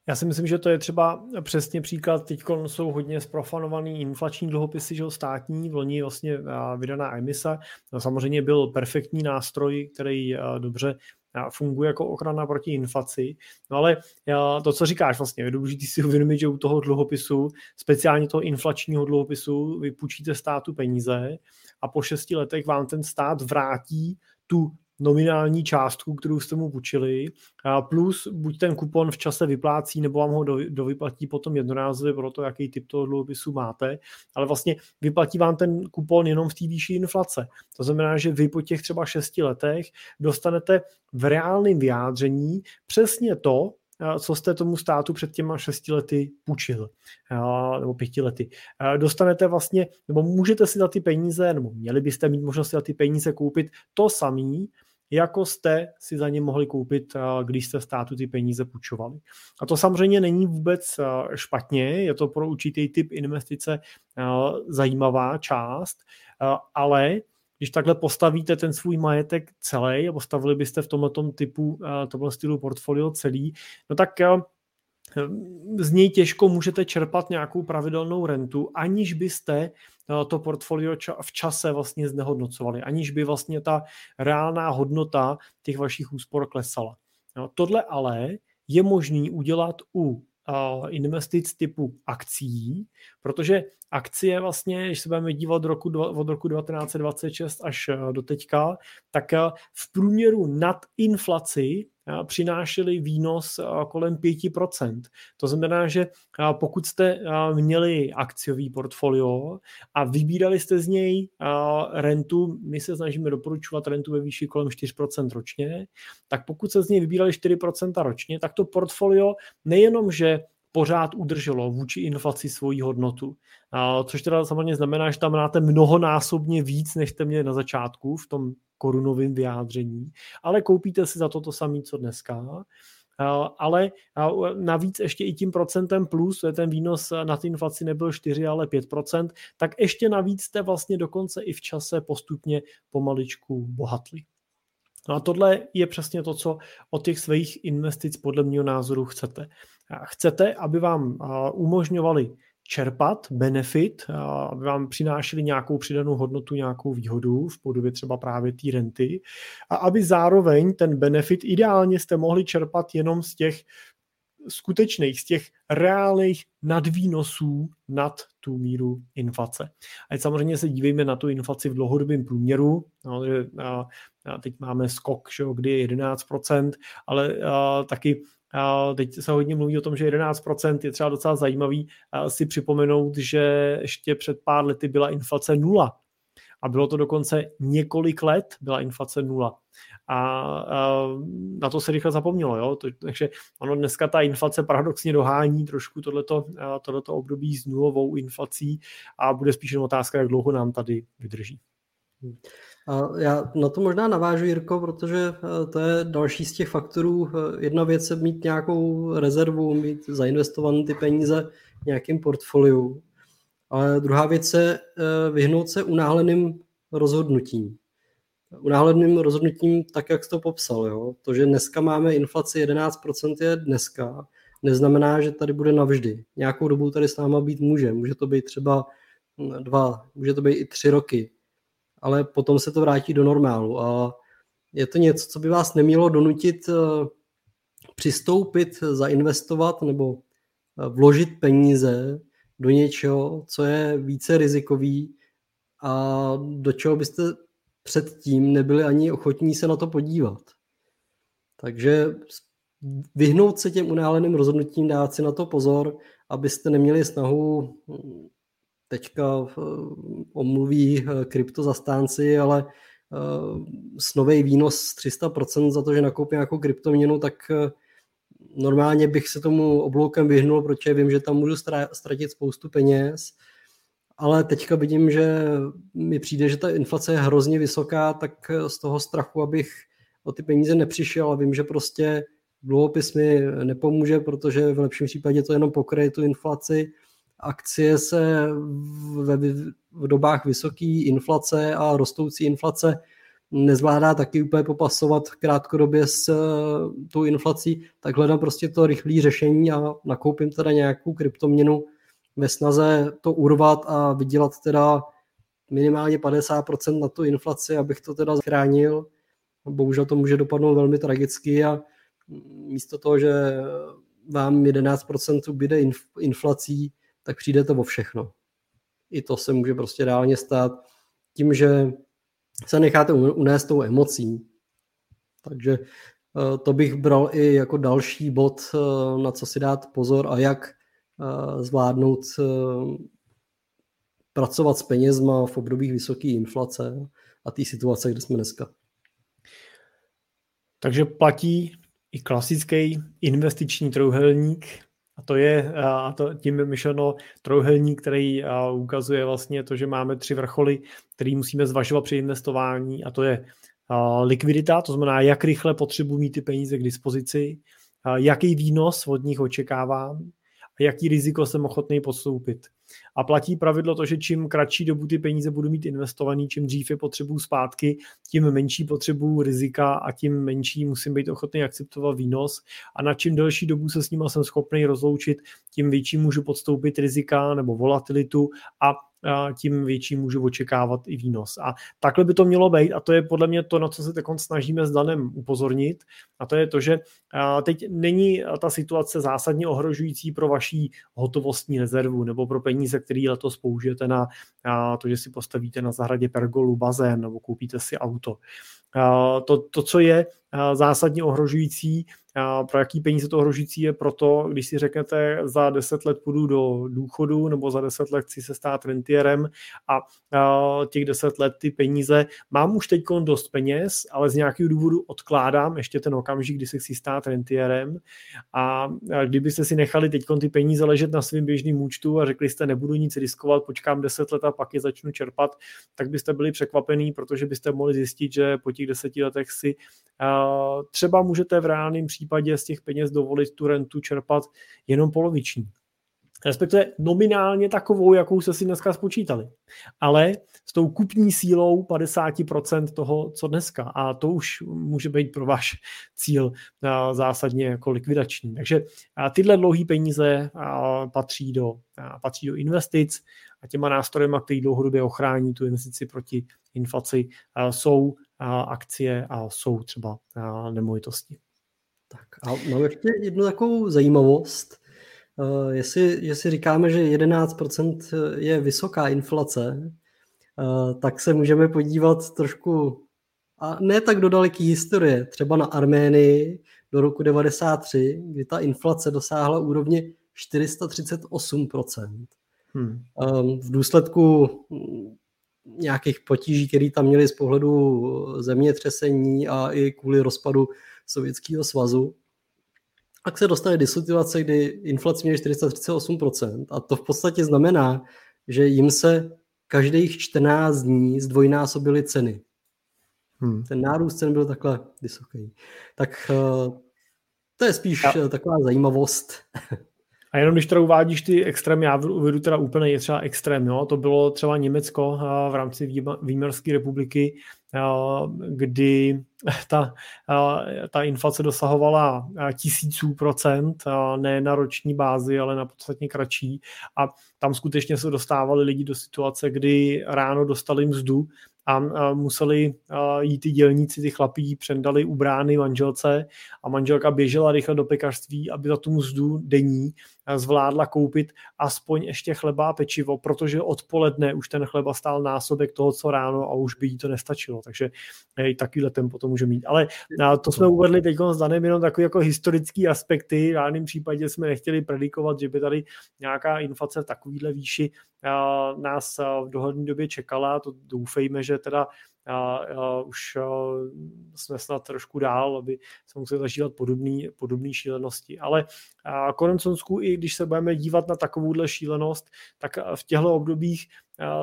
Já si myslím, že to je třeba přesně příklad. Teď jsou hodně zprofanovaný inflační dluhopisy, že státní, v loni vlastně vydaná emise. No, samozřejmě byl perfektní nástroj, který dobře funguje jako ochrana proti inflaci. No ale to, co říkáš vlastně, je důležité si uvědomit, že u toho dluhopisu, speciálně toho inflačního dluhopisu, vypůjčíte státu peníze a po šesti letech vám ten stát vrátí tu nominální částku, kterou jste mu půjčili, plus buď ten kupon v čase vyplácí, nebo vám ho dovyplatí potom jednorázově pro to, jaký typ toho dluhopisu máte, ale vlastně vyplatí vám ten kupon jenom v té výšší inflace. To znamená, že vy po těch třeba šesti letech dostanete v reálném vyjádření přesně to, co jste tomu státu před těma šesti lety půjčil, nebo pěti lety. Dostanete vlastně, nebo můžete si za ty peníze, nebo měli byste mít možnost si za ty peníze koupit to samý, jako jste si za ně mohli koupit, když jste státu ty peníze půjčovali. A to samozřejmě není vůbec špatně, je to pro určitý typ investice zajímavá část, ale když takhle postavíte ten svůj majetek celý a postavili byste v tomhle typu, tomhle stylu portfolio celý, no tak z něj těžko můžete čerpat nějakou pravidelnou rentu, aniž byste eh, to portfolio v čase vlastně znehodnocovali, aniž by vlastně ta reálná hodnota těch vašich úspor klesala. No, tohle ale je možný udělat u eh, investic typu akcí, protože akcie vlastně, když se budeme dívat od roku, od roku 1926 až eh, do teďka, tak v průměru nad inflaci přinášely výnos kolem 5%. To znamená, že pokud jste měli akciový portfolio a vybírali jste z něj rentu, my se snažíme doporučovat rentu ve výši kolem 4% ročně, tak pokud se z něj vybírali 4% ročně, tak to portfolio nejenom, že pořád udrželo vůči inflaci svoji hodnotu. Což teda samozřejmě znamená, že tam máte mnohonásobně víc, než jste měli na začátku v tom korunovém vyjádření, ale koupíte si za to to samé, co dneska. Ale navíc ještě i tím procentem plus, to je ten výnos na inflaci nebyl 4, ale 5%, tak ještě navíc jste vlastně dokonce i v čase postupně pomaličku bohatli. No a tohle je přesně to, co od těch svých investic podle mého názoru chcete. Chcete, aby vám umožňovali čerpat benefit, aby vám přinášeli nějakou přidanou hodnotu, nějakou výhodu v podobě třeba právě té renty a aby zároveň ten benefit ideálně jste mohli čerpat jenom z těch skutečných, z těch reálných nadvýnosů nad tu míru inflace. A samozřejmě se dívejme na tu inflaci v dlouhodobém průměru, no, že a, a teď máme skok, že, kdy je 11%, ale a, taky Teď se hodně mluví o tom, že 11% je třeba docela zajímavý si připomenout, že ještě před pár lety byla inflace nula. A bylo to dokonce několik let, byla inflace nula. A, a na to se rychle zapomnělo. Jo? To, takže ono dneska ta inflace paradoxně dohání trošku tohleto, tohleto období s nulovou inflací a bude spíš jen otázka, jak dlouho nám tady vydrží. A já na to možná navážu, Jirko, protože eh, to je další z těch faktorů. Eh, jedna věc je mít nějakou rezervu, mít zainvestované ty peníze v nějakém portfoliu. Ale druhá věc je eh, vyhnout se unáhleným rozhodnutím. Unáhleným rozhodnutím, tak jak jsi to popsal. Jo? To, že dneska máme inflaci 11% je dneska, neznamená, že tady bude navždy. Nějakou dobu tady s náma být může. Může to být třeba dva, může to být i tři roky ale potom se to vrátí do normálu. A je to něco, co by vás nemělo donutit eh, přistoupit, zainvestovat nebo eh, vložit peníze do něčeho, co je více rizikový a do čeho byste předtím nebyli ani ochotní se na to podívat. Takže vyhnout se těm unáleným rozhodnutím, dát si na to pozor, abyste neměli snahu hm, teďka eh, omluví eh, kryptozastánci, ale eh, snový výnos 300% za to, že nakoupím nějakou kryptoměnu, tak normálně bych se tomu obloukem vyhnul, protože vím, že tam můžu ztratit spoustu peněz, ale teďka vidím, že mi přijde, že ta inflace je hrozně vysoká, tak z toho strachu, abych o ty peníze nepřišel a vím, že prostě dluhopis mi nepomůže, protože v lepším případě to jenom pokryje tu inflaci, akcie se ve v dobách vysoké inflace a rostoucí inflace nezvládá taky úplně popasovat krátkodobě s tou inflací, tak hledám prostě to rychlé řešení a nakoupím teda nějakou kryptoměnu ve snaze to urvat a vydělat teda minimálně 50% na tu inflaci, abych to teda zachránil. Bohužel to může dopadnout velmi tragicky a místo toho, že vám 11% ubyde inflací, tak přijdete o všechno. I to se může prostě reálně stát tím, že se necháte unést tou emocí. Takže eh, to bych bral i jako další bod, eh, na co si dát pozor a jak eh, zvládnout pracovat s penězma v období vysoké inflace a té situace, kde jsme dneska. Takže platí i klasický investiční trouhelník, a to je a to tím je myšleno trouhelník, který ukazuje vlastně to, že máme tři vrcholy, který musíme zvažovat při investování a to je likvidita, to znamená, jak rychle potřebuji mít ty peníze k dispozici, jaký výnos od nich očekávám a jaký riziko jsem ochotný podstoupit. A platí pravidlo to, že čím kratší dobu ty peníze budu mít investovaný, čím dřív je potřebuju zpátky, tím menší potřebuju rizika a tím menší musím být ochotný akceptovat výnos. A na čím delší dobu se s ním jsem schopný rozloučit, tím větší můžu podstoupit rizika nebo volatilitu a tím větší můžu očekávat i výnos. A takhle by to mělo být a to je podle mě to, na co se teď snažíme s Danem upozornit a to je to, že teď není ta situace zásadně ohrožující pro vaší hotovostní rezervu nebo pro peníze, které letos použijete na to, že si postavíte na zahradě pergolu bazén nebo koupíte si auto. To, to co je zásadně ohrožující, pro jaký peníze to ohrožující je proto, když si řeknete za 10 let půjdu do důchodu nebo za 10 let chci se stát rentierem a těch 10 let ty peníze, mám už teď dost peněz, ale z nějakého důvodu odkládám ještě ten okamžik, kdy se chci stát rentierem. A kdybyste si nechali teď ty peníze ležet na svém běžném účtu a řekli jste nebudu nic riskovat, počkám 10 let a pak je začnu čerpat, tak byste byli překvapený, protože byste mohli zjistit, že po těch deseti letech si třeba můžete v reálném případě z těch peněz dovolit tu rentu čerpat jenom poloviční. Respektive nominálně takovou, jakou se si dneska spočítali. Ale s tou kupní sílou 50% toho, co dneska. A to už může být pro váš cíl zásadně jako likvidační. Takže tyhle dlouhé peníze patří do, patří do investic a těma nástrojema, který dlouhodobě ochrání tu investici proti inflaci, jsou akcie a jsou třeba nemovitosti. Tak a mám ještě jednu takovou zajímavost. Uh, jestli, jestli říkáme, že 11% je vysoká inflace, uh, tak se můžeme podívat trošku, a ne tak do daleké historie, třeba na Arménii do roku 93, kdy ta inflace dosáhla úrovně 438%. Hmm. Um, v důsledku nějakých potíží, které tam měli z pohledu zemětřesení a i kvůli rozpadu Sovětského svazu. Tak se dostali do situace, kdy inflace měla 438% a to v podstatě znamená, že jim se každých 14 dní zdvojnásobily ceny. Hmm. Ten nárůst cen byl takhle vysoký. Tak eh, to je spíš ja. taková zajímavost. Jenom když teda uvádíš ty extrémy, já uvedu teda úplně je třeba extrém, jo? to bylo třeba Německo v rámci Výmarské republiky, kdy ta, ta inflace dosahovala tisíců procent, ne na roční bázi, ale na podstatně kratší. A tam skutečně se dostávali lidi do situace, kdy ráno dostali mzdu a museli jít ty dělníci, ty chlapí, přendali u brány manželce a manželka běžela rychle do pekařství, aby za tu mzdu denní zvládla koupit aspoň ještě chleba a pečivo, protože odpoledne už ten chleba stál násobek toho, co ráno a už by jí to nestačilo. Takže i takovýhle tempo to může mít. Ale to jsme uvedli teď s Danem jenom takové jako historické aspekty. V žádném případě jsme nechtěli predikovat, že by tady nějaká inflace v takovýhle výši nás v dohledné době čekala. To doufejme, že teda a, a už a, jsme snad trošku dál, aby se museli zažívat podobné podobný šílenosti. Ale konenconsku, i když se budeme dívat na takovouhle šílenost, tak v těchto obdobích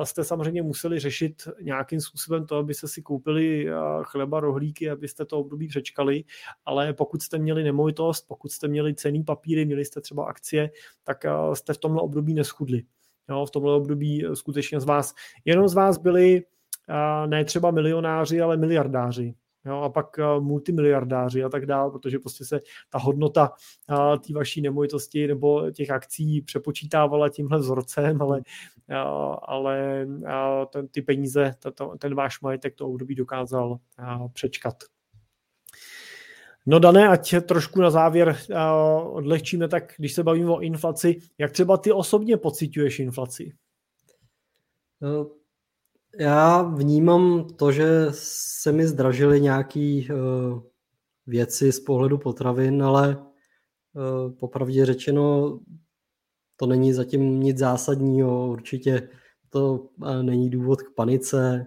jste samozřejmě museli řešit nějakým způsobem to, abyste si koupili chleba, rohlíky, abyste to období přečkali, ale pokud jste měli nemovitost, pokud jste měli cený papíry, měli jste třeba akcie, tak jste v tomhle období neschudli. jo, v tomhle období skutečně z vás, jenom z vás byli ne třeba milionáři, ale miliardáři. Jo, a pak multimiliardáři a tak dále, protože prostě se ta hodnota té vaší nemovitosti nebo těch akcí přepočítávala tímhle vzorcem, ale, ale ten, ty peníze, ten váš majetek to období dokázal přečkat. No dané, ať trošku na závěr odlehčíme, tak když se bavíme o inflaci, jak třeba ty osobně pocituješ inflaci? No, já vnímám to, že se mi zdražily nějaké uh, věci z pohledu potravin, ale uh, popravdě řečeno to není zatím nic zásadního, určitě to uh, není důvod k panice.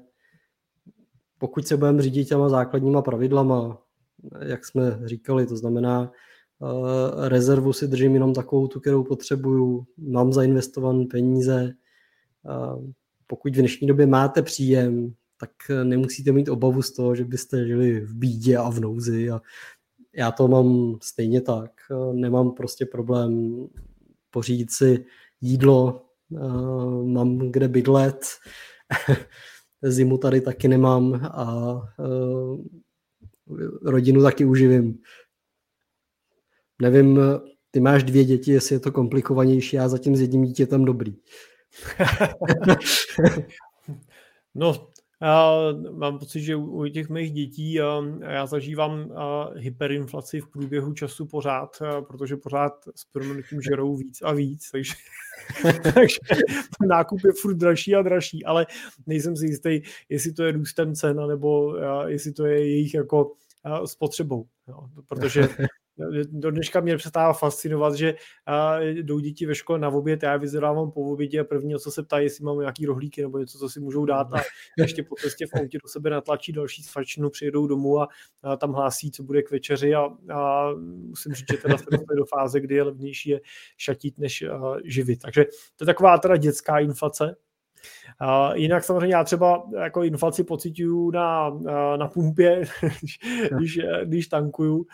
Pokud se budeme řídit těma základníma pravidlama, jak jsme říkali, to znamená, rezervu si držím jenom takovou tu, kterou potřebuju, mám zainvestované peníze, pokud v dnešní době máte příjem, tak nemusíte mít obavu z toho, že byste žili v bídě a v nouzi. A já to mám stejně tak. Nemám prostě problém pořídit si jídlo, mám kde bydlet, zimu tady taky nemám a rodinu taky uživím. Nevím, ty máš dvě děti, jestli je to komplikovanější, já zatím s jedním dítětem dobrý. No, já mám pocit, že u těch mých dětí já zažívám hyperinflaci v průběhu času pořád, protože pořád s proměnutím žerou víc a víc, takže, takže nákup je furt dražší a dražší, ale nejsem si jistý, jestli to je růstem cen, nebo jestli to je jejich jako spotřebou, jo, protože do dneška mě přestává fascinovat, že jdou děti ve škole na oběd, já vyzerávám po obědě a první, co se ptají, jestli mám nějaký rohlíky nebo něco, co si můžou dát a ještě po cestě v autě do sebe natlačí další svačinu, přijedou domů a, a tam hlásí, co bude k večeři a, a musím říct, že teda se do fáze, kdy je levnější je šatit než živit. Takže to je taková teda dětská inflace, Uh, jinak samozřejmě já třeba jako inflaci pocituju na, na pumpě, když, když, když tankuju, uh,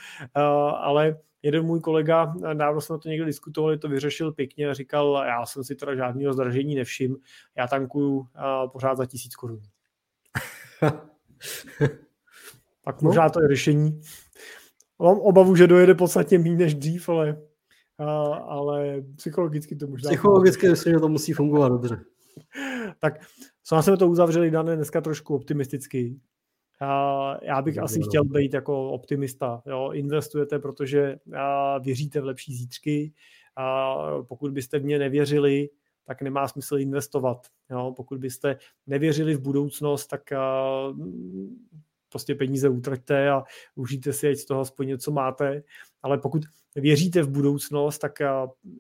ale jeden můj kolega, dávno jsme to někdy diskutovali, to vyřešil pěkně a říkal, já jsem si teda žádného zdražení nevšim, já tankuju uh, pořád za tisíc korun. tak no. možná to je řešení. Mám obavu, že dojede podstatně méně než dřív, ale, ale psychologicky to možná... Psychologicky myslím, že to musí fungovat dobře tak co jsme to uzavřeli, dané dneska trošku optimisticky. A já bych asi chtěl být jako optimista. Jo? Investujete, protože věříte v lepší zítřky. A pokud byste v ně nevěřili, tak nemá smysl investovat. Jo? Pokud byste nevěřili v budoucnost, tak prostě peníze utraťte a užijte si, ať z toho aspoň něco máte. Ale pokud věříte v budoucnost, tak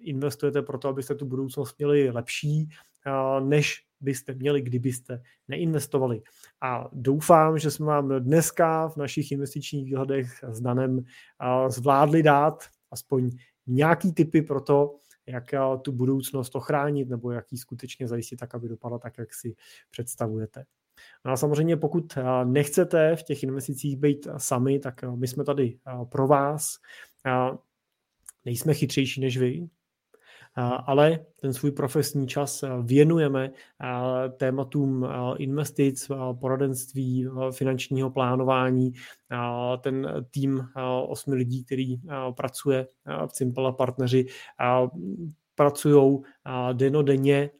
investujete proto, abyste tu budoucnost měli lepší, než byste měli, kdybyste neinvestovali. A doufám, že jsme vám dneska v našich investičních výhledech s Danem zvládli dát aspoň nějaký typy pro to, jak tu budoucnost ochránit nebo jak ji skutečně zajistit tak, aby dopadla tak, jak si představujete. No a samozřejmě pokud nechcete v těch investicích být sami, tak my jsme tady pro vás. Nejsme chytřejší než vy, ale ten svůj profesní čas věnujeme tématům investic, poradenství, finančního plánování. Ten tým osmi lidí, který pracuje v Simple partneři, pracují denodenně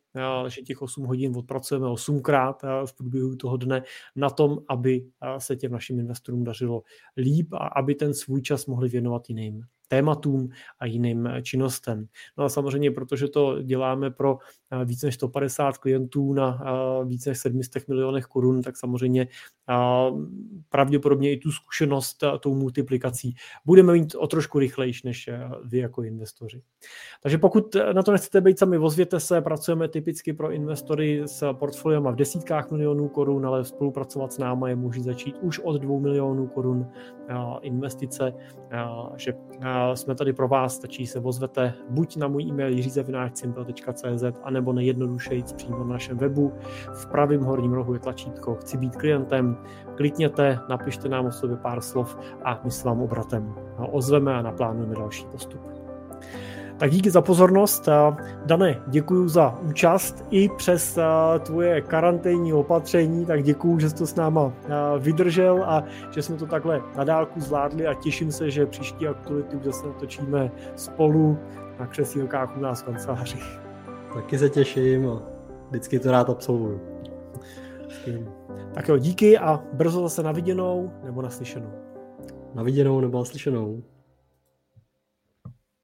že těch 8 hodin odpracujeme 8krát v průběhu toho dne na tom, aby se těm našim investorům dařilo líp a aby ten svůj čas mohli věnovat jiným tématům a jiným činnostem. No a samozřejmě, protože to děláme pro více než 150 klientů na eh, více než 700 milionech korun, tak samozřejmě eh, pravděpodobně i tu zkušenost tou multiplikací budeme mít o trošku rychlejší než vy jako investoři. Takže pokud na to nechcete být sami, ozvěte se, pracujeme typicky pro investory s portfoliem v desítkách milionů korun, ale spolupracovat s náma je může začít už od 2 milionů korun investice, že jsme tady pro vás, stačí se ozvete buď na můj e-mail jiřizevináčsimple.cz anebo nejjednodušeji přímo na našem webu. V pravém horním rohu je tlačítko Chci být klientem. Klikněte, napište nám o sobě pár slov a my s vám obratem ozveme a naplánujeme další postup. Tak díky za pozornost. Dane, děkuji za účast i přes tvoje karanténní opatření, tak děkuji, že jsi to s náma vydržel a že jsme to takhle na dálku zvládli a těším se, že příští aktualitu zase natočíme spolu na křesílkách u nás v kanceláři. Taky se těším a vždycky to rád absolvuju. Tak jo, díky a brzo zase na viděnou nebo naslyšenou. Na viděnou nebo naslyšenou.